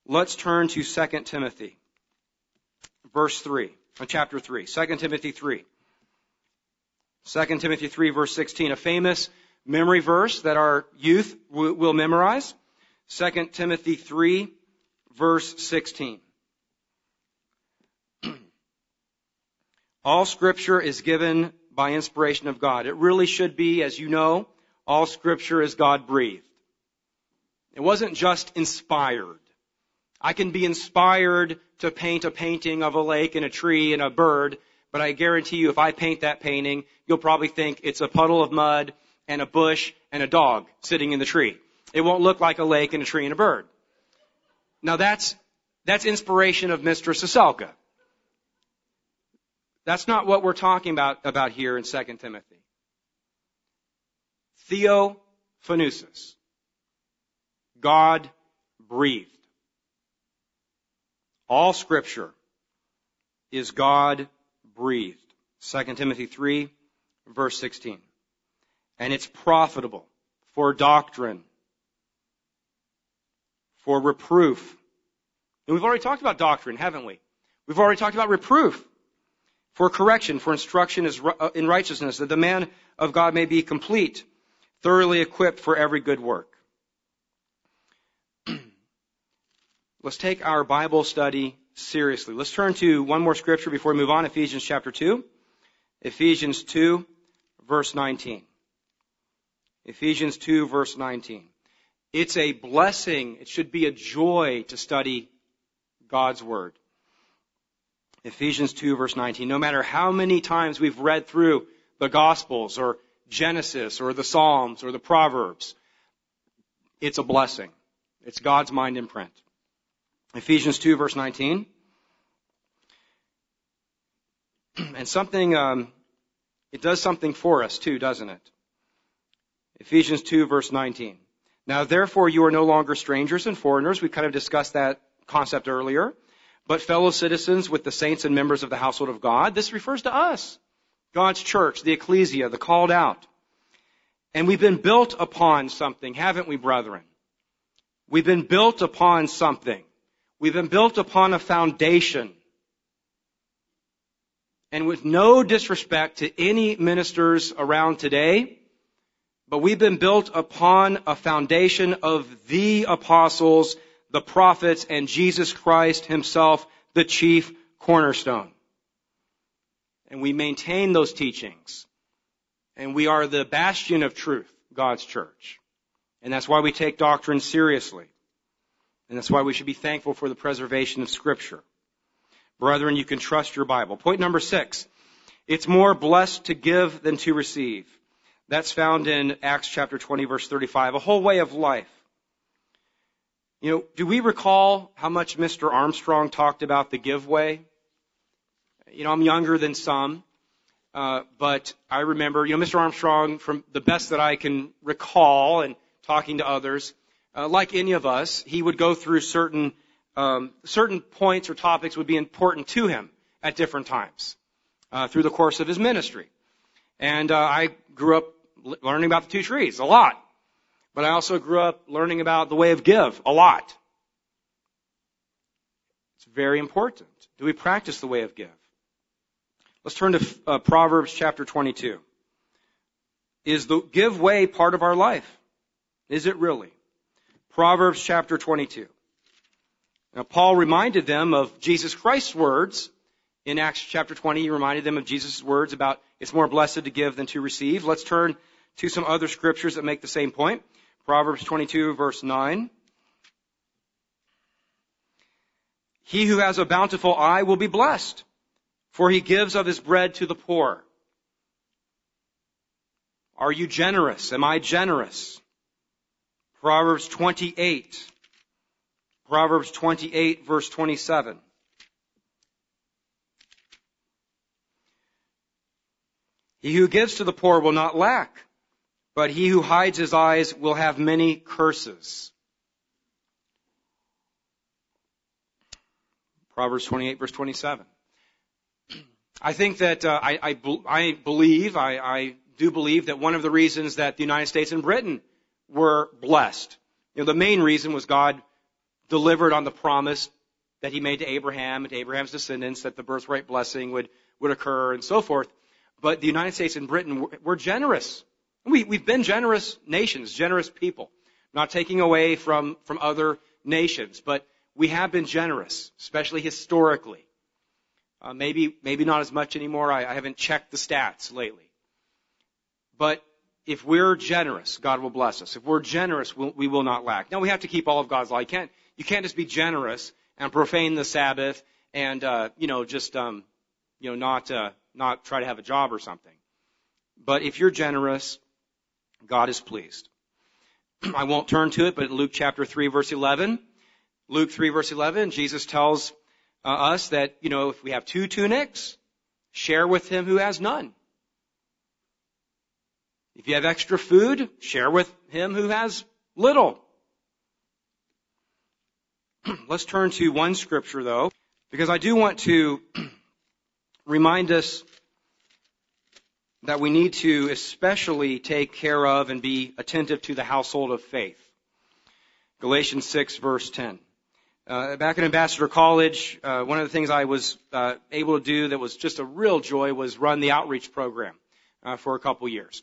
Let's turn to 2 Timothy, verse 3, uh, chapter 3, 2 Timothy 3. 2 Timothy 3 verse 16, a famous memory verse that our youth will memorize. 2 Timothy 3 verse 16. all scripture is given by inspiration of God. It really should be, as you know, all scripture is God breathed. It wasn't just inspired. I can be inspired to paint a painting of a lake and a tree and a bird, but I guarantee you if I paint that painting, you'll probably think it's a puddle of mud and a bush and a dog sitting in the tree. It won't look like a lake and a tree and a bird. Now that's, that's inspiration of Mr. Saselka. That's not what we're talking about, about here in 2 Timothy. Theopneustos. God breathed. All scripture is God breathed. 2 Timothy 3 verse 16. And it's profitable for doctrine, for reproof. And we've already talked about doctrine, haven't we? We've already talked about reproof, for correction, for instruction uh, in righteousness, that the man of God may be complete, thoroughly equipped for every good work. Let's take our Bible study seriously. Let's turn to one more scripture before we move on, Ephesians chapter 2. Ephesians 2, verse 19. Ephesians 2 verse 19. It's a blessing. It should be a joy to study God's Word. Ephesians 2 verse 19. No matter how many times we've read through the Gospels or Genesis or the Psalms or the Proverbs, it's a blessing. It's God's mind in print. Ephesians 2 verse 19. And something, um, it does something for us too, doesn't it? Ephesians 2 verse 19. Now therefore you are no longer strangers and foreigners. We kind of discussed that concept earlier. But fellow citizens with the saints and members of the household of God. This refers to us. God's church, the ecclesia, the called out. And we've been built upon something, haven't we, brethren? We've been built upon something. We've been built upon a foundation. And with no disrespect to any ministers around today, but we've been built upon a foundation of the apostles, the prophets, and Jesus Christ himself, the chief cornerstone. And we maintain those teachings. And we are the bastion of truth, God's church. And that's why we take doctrine seriously. And that's why we should be thankful for the preservation of scripture. Brethren, you can trust your Bible. Point number six. It's more blessed to give than to receive. That's found in Acts chapter 20 verse 35. A whole way of life. You know, do we recall how much Mr. Armstrong talked about the give way? You know, I'm younger than some, uh, but I remember, you know, Mr. Armstrong, from the best that I can recall and talking to others, uh, like any of us, he would go through certain um, certain points or topics would be important to him at different times uh, through the course of his ministry. And uh, I grew up learning about the two trees a lot. But I also grew up learning about the way of give a lot. It's very important. Do we practice the way of give? Let's turn to uh, Proverbs chapter 22. Is the give way part of our life? Is it really? Proverbs chapter 22. Now Paul reminded them of Jesus Christ's words in Acts chapter 20. He reminded them of Jesus' words about it's more blessed to give than to receive. Let's turn to some other scriptures that make the same point. Proverbs 22 verse 9. He who has a bountiful eye will be blessed, for he gives of his bread to the poor. Are you generous? Am I generous? Proverbs 28. Proverbs 28 verse 27. He who gives to the poor will not lack, but he who hides his eyes will have many curses. Proverbs 28 verse 27. I think that uh, I, I, I, believe, I, I do believe that one of the reasons that the United States and Britain were blessed, you know, the main reason was God delivered on the promise that he made to Abraham and to Abraham's descendants that the birthright blessing would, would occur and so forth. But the United States and Britain were generous. We, we've been generous nations, generous people. Not taking away from, from other nations, but we have been generous, especially historically. Uh, maybe, maybe not as much anymore. I, I haven't checked the stats lately. But if we're generous, God will bless us. If we're generous, we'll, we will not lack. Now we have to keep all of God's law. You can't, you can't just be generous and profane the Sabbath and, uh, you know, just, um, you know, not, uh, not try to have a job or something. But if you're generous, God is pleased. I won't turn to it, but Luke chapter 3 verse 11, Luke 3 verse 11, Jesus tells uh, us that, you know, if we have two tunics, share with him who has none. If you have extra food, share with him who has little. Let's turn to one scripture though, because I do want to remind us that we need to especially take care of and be attentive to the household of faith. Galatians 6 verse 10. Uh, back at Ambassador College, uh, one of the things I was uh, able to do that was just a real joy was run the outreach program uh, for a couple years,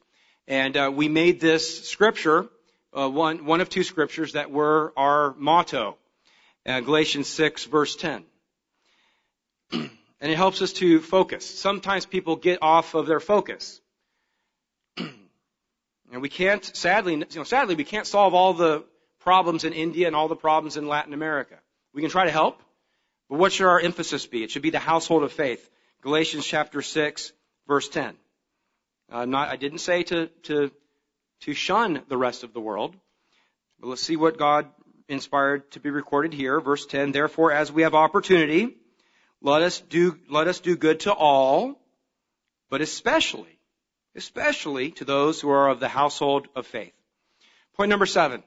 and uh, we made this scripture uh, one one of two scriptures that were our motto, Galatians 6 verse 10. and it helps us to focus. Sometimes people get off of their focus. And we can't, sadly, you know, sadly, we can't solve all the problems in India and all the problems in Latin America. We can try to help, but what should our emphasis be? It should be the household of faith. Galatians chapter 6, verse 10. Uh, not, I didn't say to, to, to shun the rest of the world, but let's see what God inspired to be recorded here. Verse 10, therefore, as we have opportunity, let us do, let us do good to all, but especially, especially to those who are of the household of faith. Point number seven.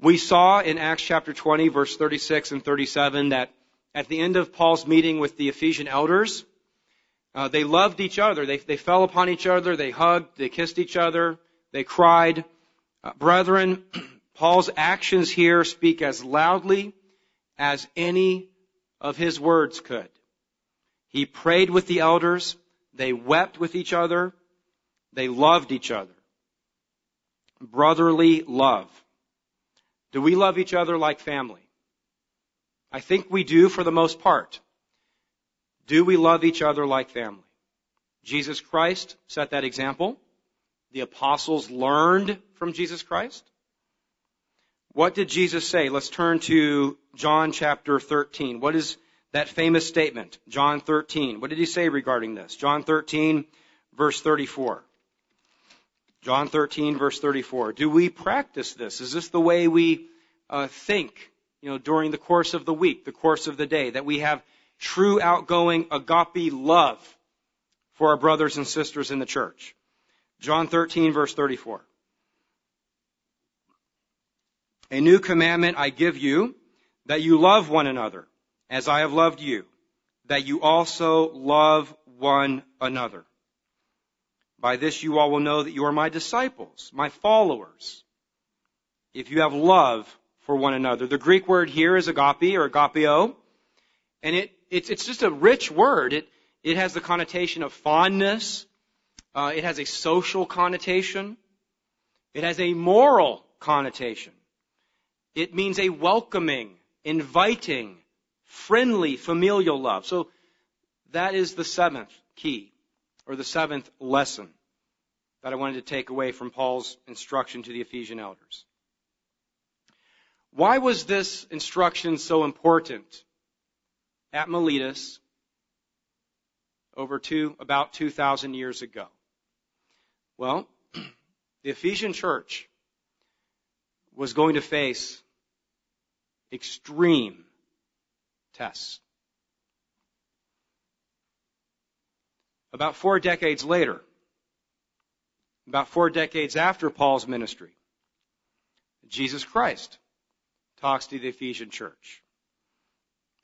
We saw in Acts chapter 20 verse 36 and 37 that at the end of Paul's meeting with the Ephesian elders, uh, they loved each other. They, they fell upon each other. They hugged. They kissed each other. They cried. Uh, brethren, Paul's actions here speak as loudly as any of his words could. He prayed with the elders. They wept with each other. They loved each other. Brotherly love. Do we love each other like family? I think we do for the most part. Do we love each other like family? Jesus Christ set that example. The apostles learned from Jesus Christ. What did Jesus say? Let's turn to John chapter 13. What is that famous statement? John 13. What did he say regarding this? John 13 verse 34. John 13 verse 34. Do we practice this? Is this the way we uh, think, you know, during the course of the week, the course of the day, that we have true outgoing agape love for our brothers and sisters in the church? John 13 verse 34. A new commandment I give you, that you love one another, as I have loved you, that you also love one another. By this you all will know that you are my disciples, my followers, if you have love for one another. The Greek word here is agape or agapeo, and it, it's, it's just a rich word. It, it has the connotation of fondness. Uh, it has a social connotation. It has a moral connotation. It means a welcoming, inviting, friendly, familial love. So that is the seventh key, or the seventh lesson that I wanted to take away from Paul's instruction to the Ephesian elders. Why was this instruction so important at Miletus over two, about 2,000 years ago? Well, the Ephesian church was going to face extreme tests. About four decades later, about four decades after Paul's ministry, Jesus Christ talks to the Ephesian church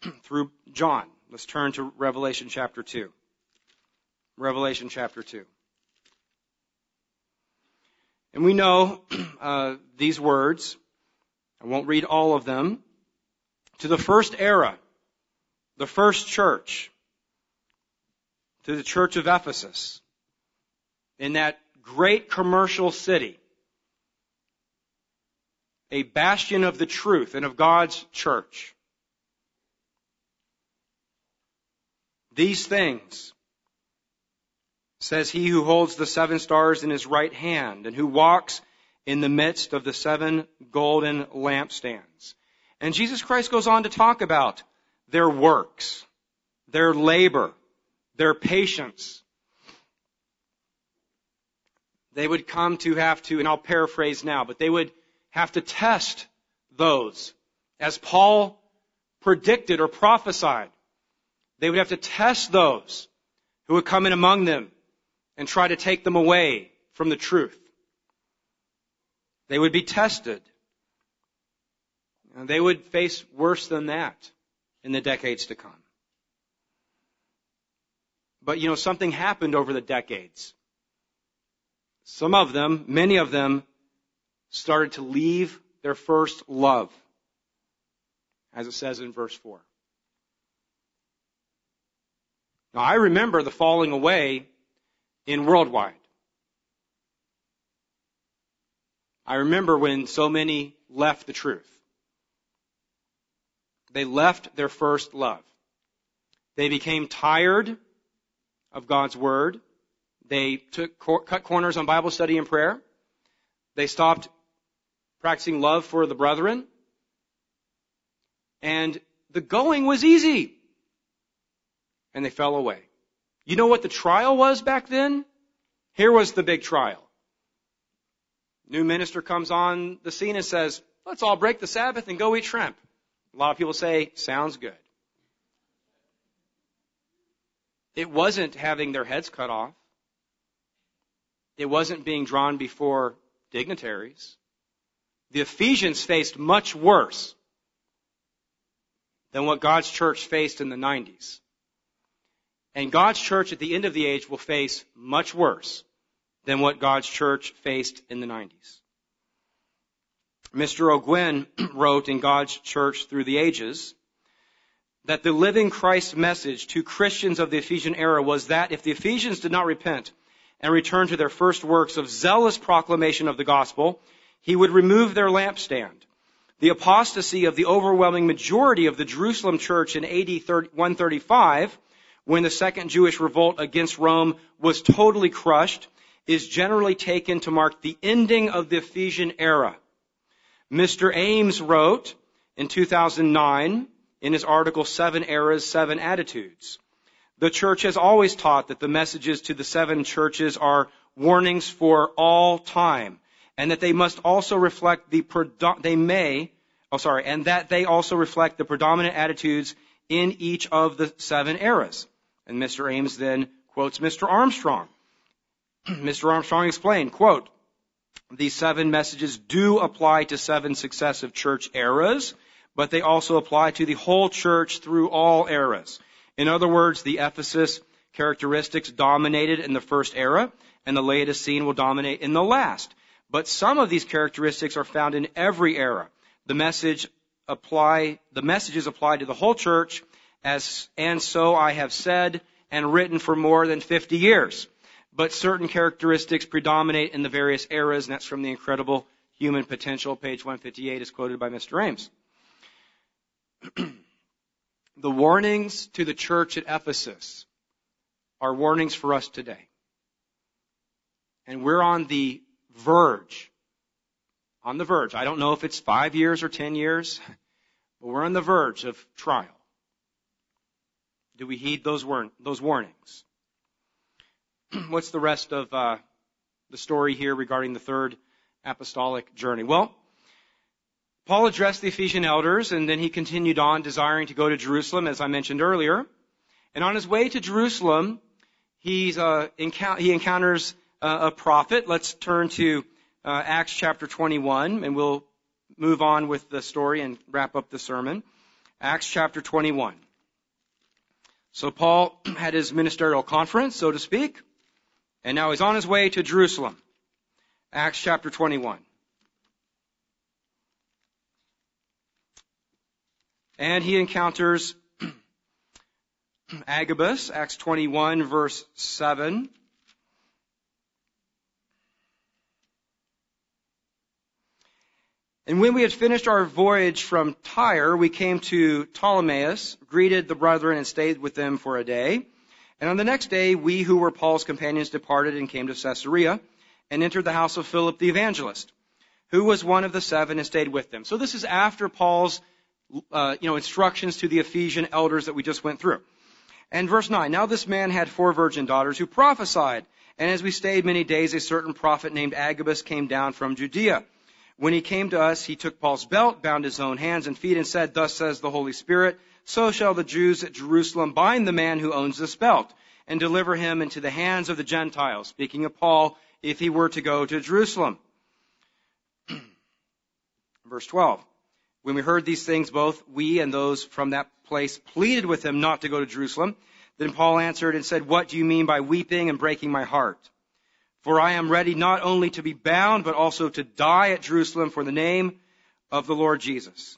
through John. Let's turn to Revelation chapter 2. Revelation chapter 2. And we know uh, these words. I won't read all of them to the first era, the first church, to the church of Ephesus, in that great commercial city, a bastion of the truth and of God's church. These things says he who holds the seven stars in his right hand and who walks in the midst of the seven golden lampstands. And Jesus Christ goes on to talk about their works, their labor, their patience. They would come to have to, and I'll paraphrase now, but they would have to test those. As Paul predicted or prophesied, they would have to test those who would come in among them and try to take them away from the truth. They would be tested. And they would face worse than that in the decades to come. But you know, something happened over the decades. Some of them, many of them, started to leave their first love, as it says in verse 4. Now I remember the falling away in worldwide. I remember when so many left the truth. They left their first love. They became tired of God's Word. They took, cut corners on Bible study and prayer. They stopped practicing love for the brethren. And the going was easy. And they fell away. You know what the trial was back then? Here was the big trial. New minister comes on the scene and says, let's all break the Sabbath and go eat shrimp. A lot of people say, sounds good. It wasn't having their heads cut off. It wasn't being drawn before dignitaries. The Ephesians faced much worse than what God's church faced in the 90s. And God's church at the end of the age will face much worse than what God's church faced in the 90s. Mr. Ogwyn wrote in God's church through the ages that the living Christ message to Christians of the Ephesian era was that if the Ephesians did not repent and return to their first works of zealous proclamation of the gospel, he would remove their lampstand. The apostasy of the overwhelming majority of the Jerusalem church in AD 135 when the second Jewish revolt against Rome was totally crushed, is generally taken to mark the ending of the Ephesian era. Mr. Ames wrote in 2009 in his article, Seven Eras, Seven Attitudes. The church has always taught that the messages to the seven churches are warnings for all time, and that they must also reflect the, they may, oh sorry, and that they also reflect the predominant attitudes in each of the seven eras. And Mr. Ames then quotes Mr. Armstrong. Mr. Armstrong explained, quote, these seven messages do apply to seven successive church eras, but they also apply to the whole church through all eras. In other words, the Ephesus characteristics dominated in the first era, and the Laodicean will dominate in the last. But some of these characteristics are found in every era. The message apply, the messages apply to the whole church, as, and so I have said and written for more than 50 years. But certain characteristics predominate in the various eras, and that's from the incredible human potential, page 158 is quoted by Mr. Ames. the warnings to the church at Ephesus are warnings for us today. And we're on the verge, on the verge. I don't know if it's five years or ten years, but we're on the verge of trial. Do we heed those, warn- those warnings? What's the rest of uh, the story here regarding the third apostolic journey? Well, Paul addressed the Ephesian elders and then he continued on desiring to go to Jerusalem, as I mentioned earlier. And on his way to Jerusalem, he's, uh, encou- he encounters uh, a prophet. Let's turn to uh, Acts chapter 21 and we'll move on with the story and wrap up the sermon. Acts chapter 21. So Paul had his ministerial conference, so to speak, and now he's on his way to Jerusalem. Acts chapter 21. And he encounters Agabus, Acts 21 verse 7. And when we had finished our voyage from Tyre, we came to Ptolemais, greeted the brethren, and stayed with them for a day. And on the next day, we who were Paul's companions departed and came to Caesarea and entered the house of Philip the evangelist, who was one of the seven and stayed with them. So this is after Paul's, uh, you know, instructions to the Ephesian elders that we just went through. And verse 9, now this man had four virgin daughters who prophesied. And as we stayed many days, a certain prophet named Agabus came down from Judea when he came to us, he took Paul's belt, bound his own hands and feet, and said, Thus says the Holy Spirit, so shall the Jews at Jerusalem bind the man who owns this belt, and deliver him into the hands of the Gentiles. Speaking of Paul, if he were to go to Jerusalem. Verse 12. When we heard these things, both we and those from that place pleaded with him not to go to Jerusalem. Then Paul answered and said, What do you mean by weeping and breaking my heart? For I am ready not only to be bound, but also to die at Jerusalem for the name of the Lord Jesus.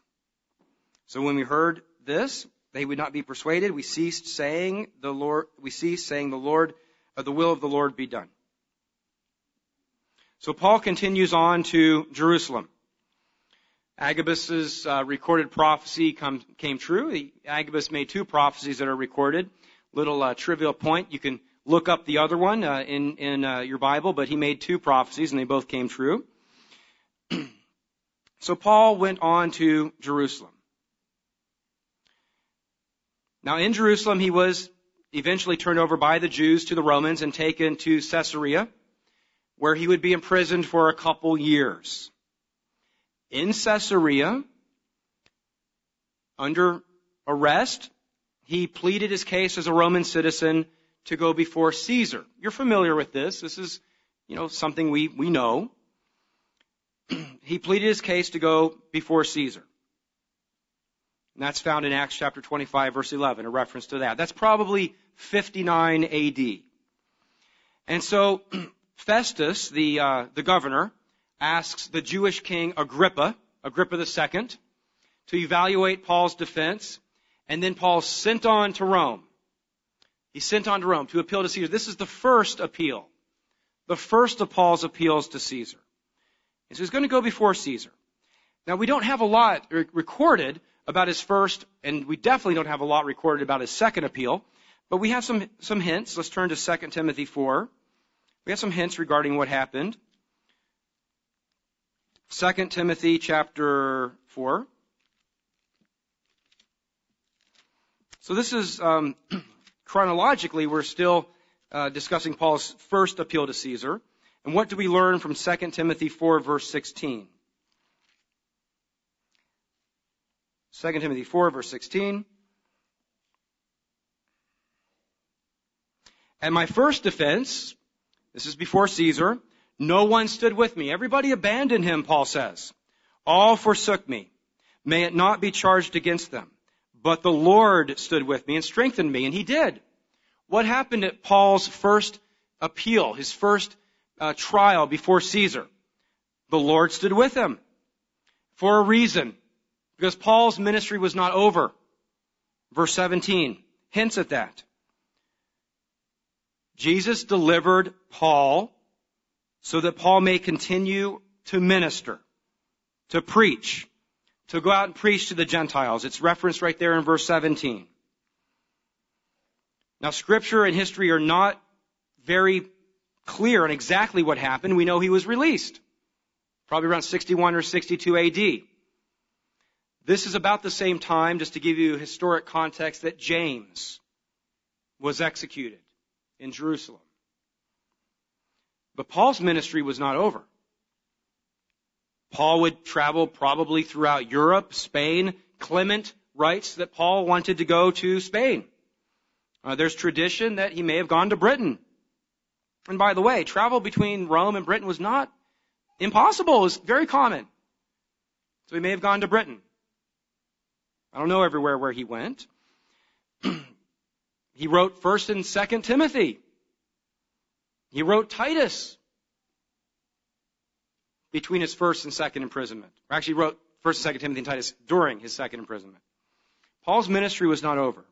So when we heard this, they would not be persuaded. We ceased saying the Lord, we ceased saying the Lord, uh, the will of the Lord be done. So Paul continues on to Jerusalem. Agabus's uh, recorded prophecy come, came true. Agabus made two prophecies that are recorded. Little uh, trivial point. You can look up the other one uh, in in uh, your Bible, but he made two prophecies and they both came true. So Paul went on to Jerusalem. Now in Jerusalem, he was eventually turned over by the Jews to the Romans and taken to Caesarea, where he would be imprisoned for a couple years. In Caesarea, under arrest, he pleaded his case as a Roman citizen to go before Caesar. You're familiar with this. This is, you know, something we, we know. he pleaded his case to go before Caesar. And that's found in Acts chapter 25 verse 11, a reference to that. That's probably 59 AD. And so Festus, the, uh, the governor, asks the Jewish king Agrippa, Agrippa II, to evaluate Paul's defense, and then Paul's sent on to Rome. He's sent on to Rome to appeal to Caesar. This is the first appeal. The first of Paul's appeals to Caesar. And so he's going to go before Caesar. Now we don't have a lot recorded about his first, and we definitely don't have a lot recorded about his second appeal, but we have some, some hints. Let's turn to 2 Timothy 4. We have some hints regarding what happened. 2 Timothy chapter 4. So this is, um, chronologically, we're still uh, discussing Paul's first appeal to Caesar. And what do we learn from 2 Timothy 4 verse 16? 2 Timothy 4 verse 16. At my first defense, this is before Caesar, no one stood with me. Everybody abandoned him, Paul says. All forsook me. May it not be charged against them. But the Lord stood with me and strengthened me, and he did. What happened at Paul's first appeal, his first uh, trial before Caesar. The Lord stood with him for a reason, because Paul's ministry was not over. Verse 17 hints at that. Jesus delivered Paul so that Paul may continue to minister, to preach, to go out and preach to the Gentiles. It's referenced right there in verse 17. Now scripture and history are not very clear on exactly what happened. We know he was released. Probably around 61 or 62 AD. This is about the same time, just to give you historic context, that James was executed in Jerusalem. But Paul's ministry was not over. Paul would travel probably throughout Europe, Spain. Clement writes that Paul wanted to go to Spain. Uh, there's tradition that he may have gone to Britain. And by the way, travel between Rome and Britain was not impossible. It was very common. So he may have gone to Britain. I don't know everywhere where he went. he wrote 1st and 2nd Timothy. He wrote Titus between his first and second imprisonment. Or actually wrote 1st and 2nd Timothy and Titus during his second imprisonment. Paul's ministry was not over.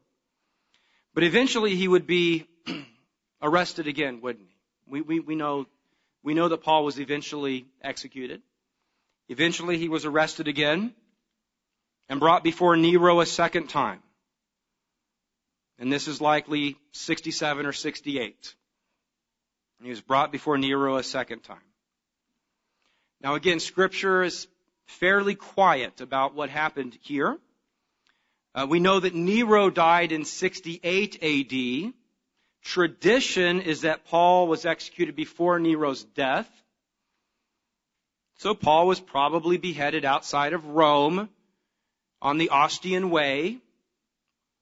But eventually he would be arrested again, wouldn't he? We, we, we know, we know that Paul was eventually executed. Eventually he was arrested again and brought before Nero a second time. And this is likely 67 or 68. he was brought before Nero a second time. Now again, scripture is fairly quiet about what happened here. Uh, we know that Nero died in 68 AD. Tradition is that Paul was executed before Nero's death. So Paul was probably beheaded outside of Rome on the Ostian Way,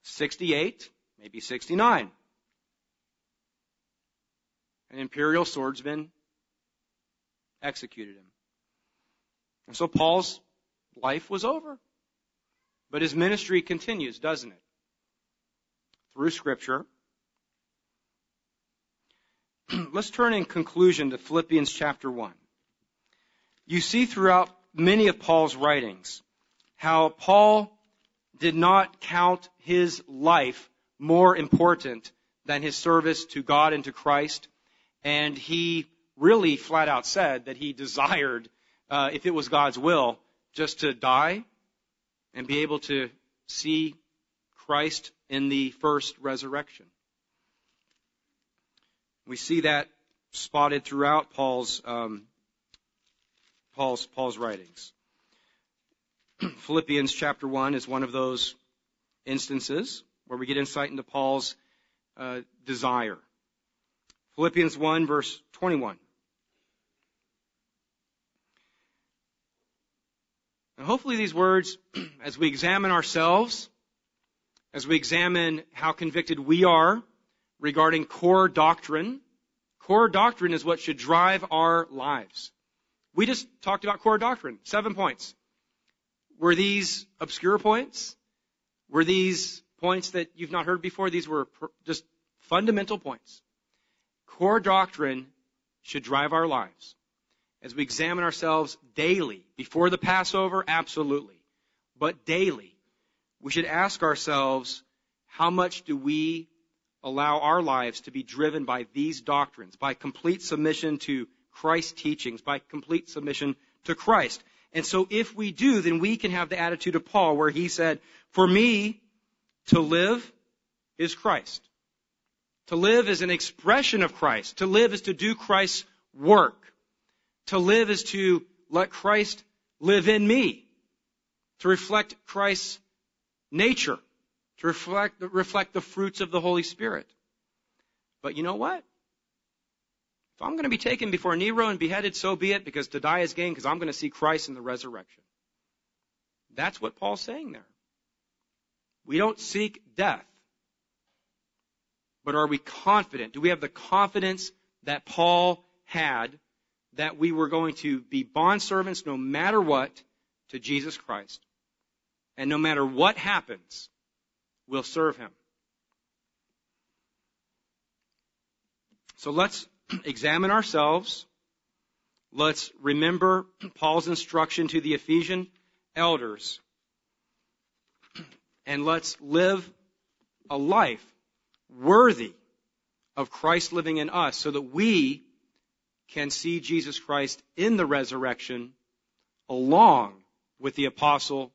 68, maybe 69. An imperial swordsman executed him. And so Paul's life was over. But his ministry continues, doesn't it? Through scripture, let's turn in conclusion to Philippians chapter 1. You see throughout many of Paul's writings how Paul did not count his life more important than his service to God and to Christ. And he really flat out said that he desired, uh, if it was God's will, just to die and be able to see Christ in the first resurrection. We see that spotted throughout Paul's um, Paul's Paul's writings. Philippians chapter 1 is one of those instances where we get insight into Paul's uh, desire. Philippians 1 verse 21. And hopefully these words, as we examine ourselves, as we examine how convicted we are regarding core doctrine, core doctrine is what should drive our lives. We just talked about core doctrine. Seven points. Were these obscure points? Were these points that you've not heard before? These were just fundamental points. Core doctrine should drive our lives. As we examine ourselves daily, before the Passover, absolutely. But daily, we should ask ourselves, how much do we allow our lives to be driven by these doctrines, by complete submission to Christ's teachings, by complete submission to Christ? And so if we do, then we can have the attitude of Paul where he said, for me, to live is Christ. To live is an expression of Christ. To live is to do Christ's work. To live is to let Christ live in me. To reflect Christ's nature. To reflect, reflect the fruits of the Holy Spirit. But you know what? If I'm going to be taken before Nero and beheaded, so be it, because to die is gain, because I'm going to see Christ in the resurrection. That's what Paul's saying there. We don't seek death. But are we confident? Do we have the confidence that Paul had that we were going to be bondservants no matter what to Jesus Christ? And no matter what happens, we'll serve him. So let's examine ourselves. Let's remember Paul's instruction to the Ephesian elders. And let's live a life worthy of Christ living in us so that we can see Jesus Christ in the resurrection along with the apostle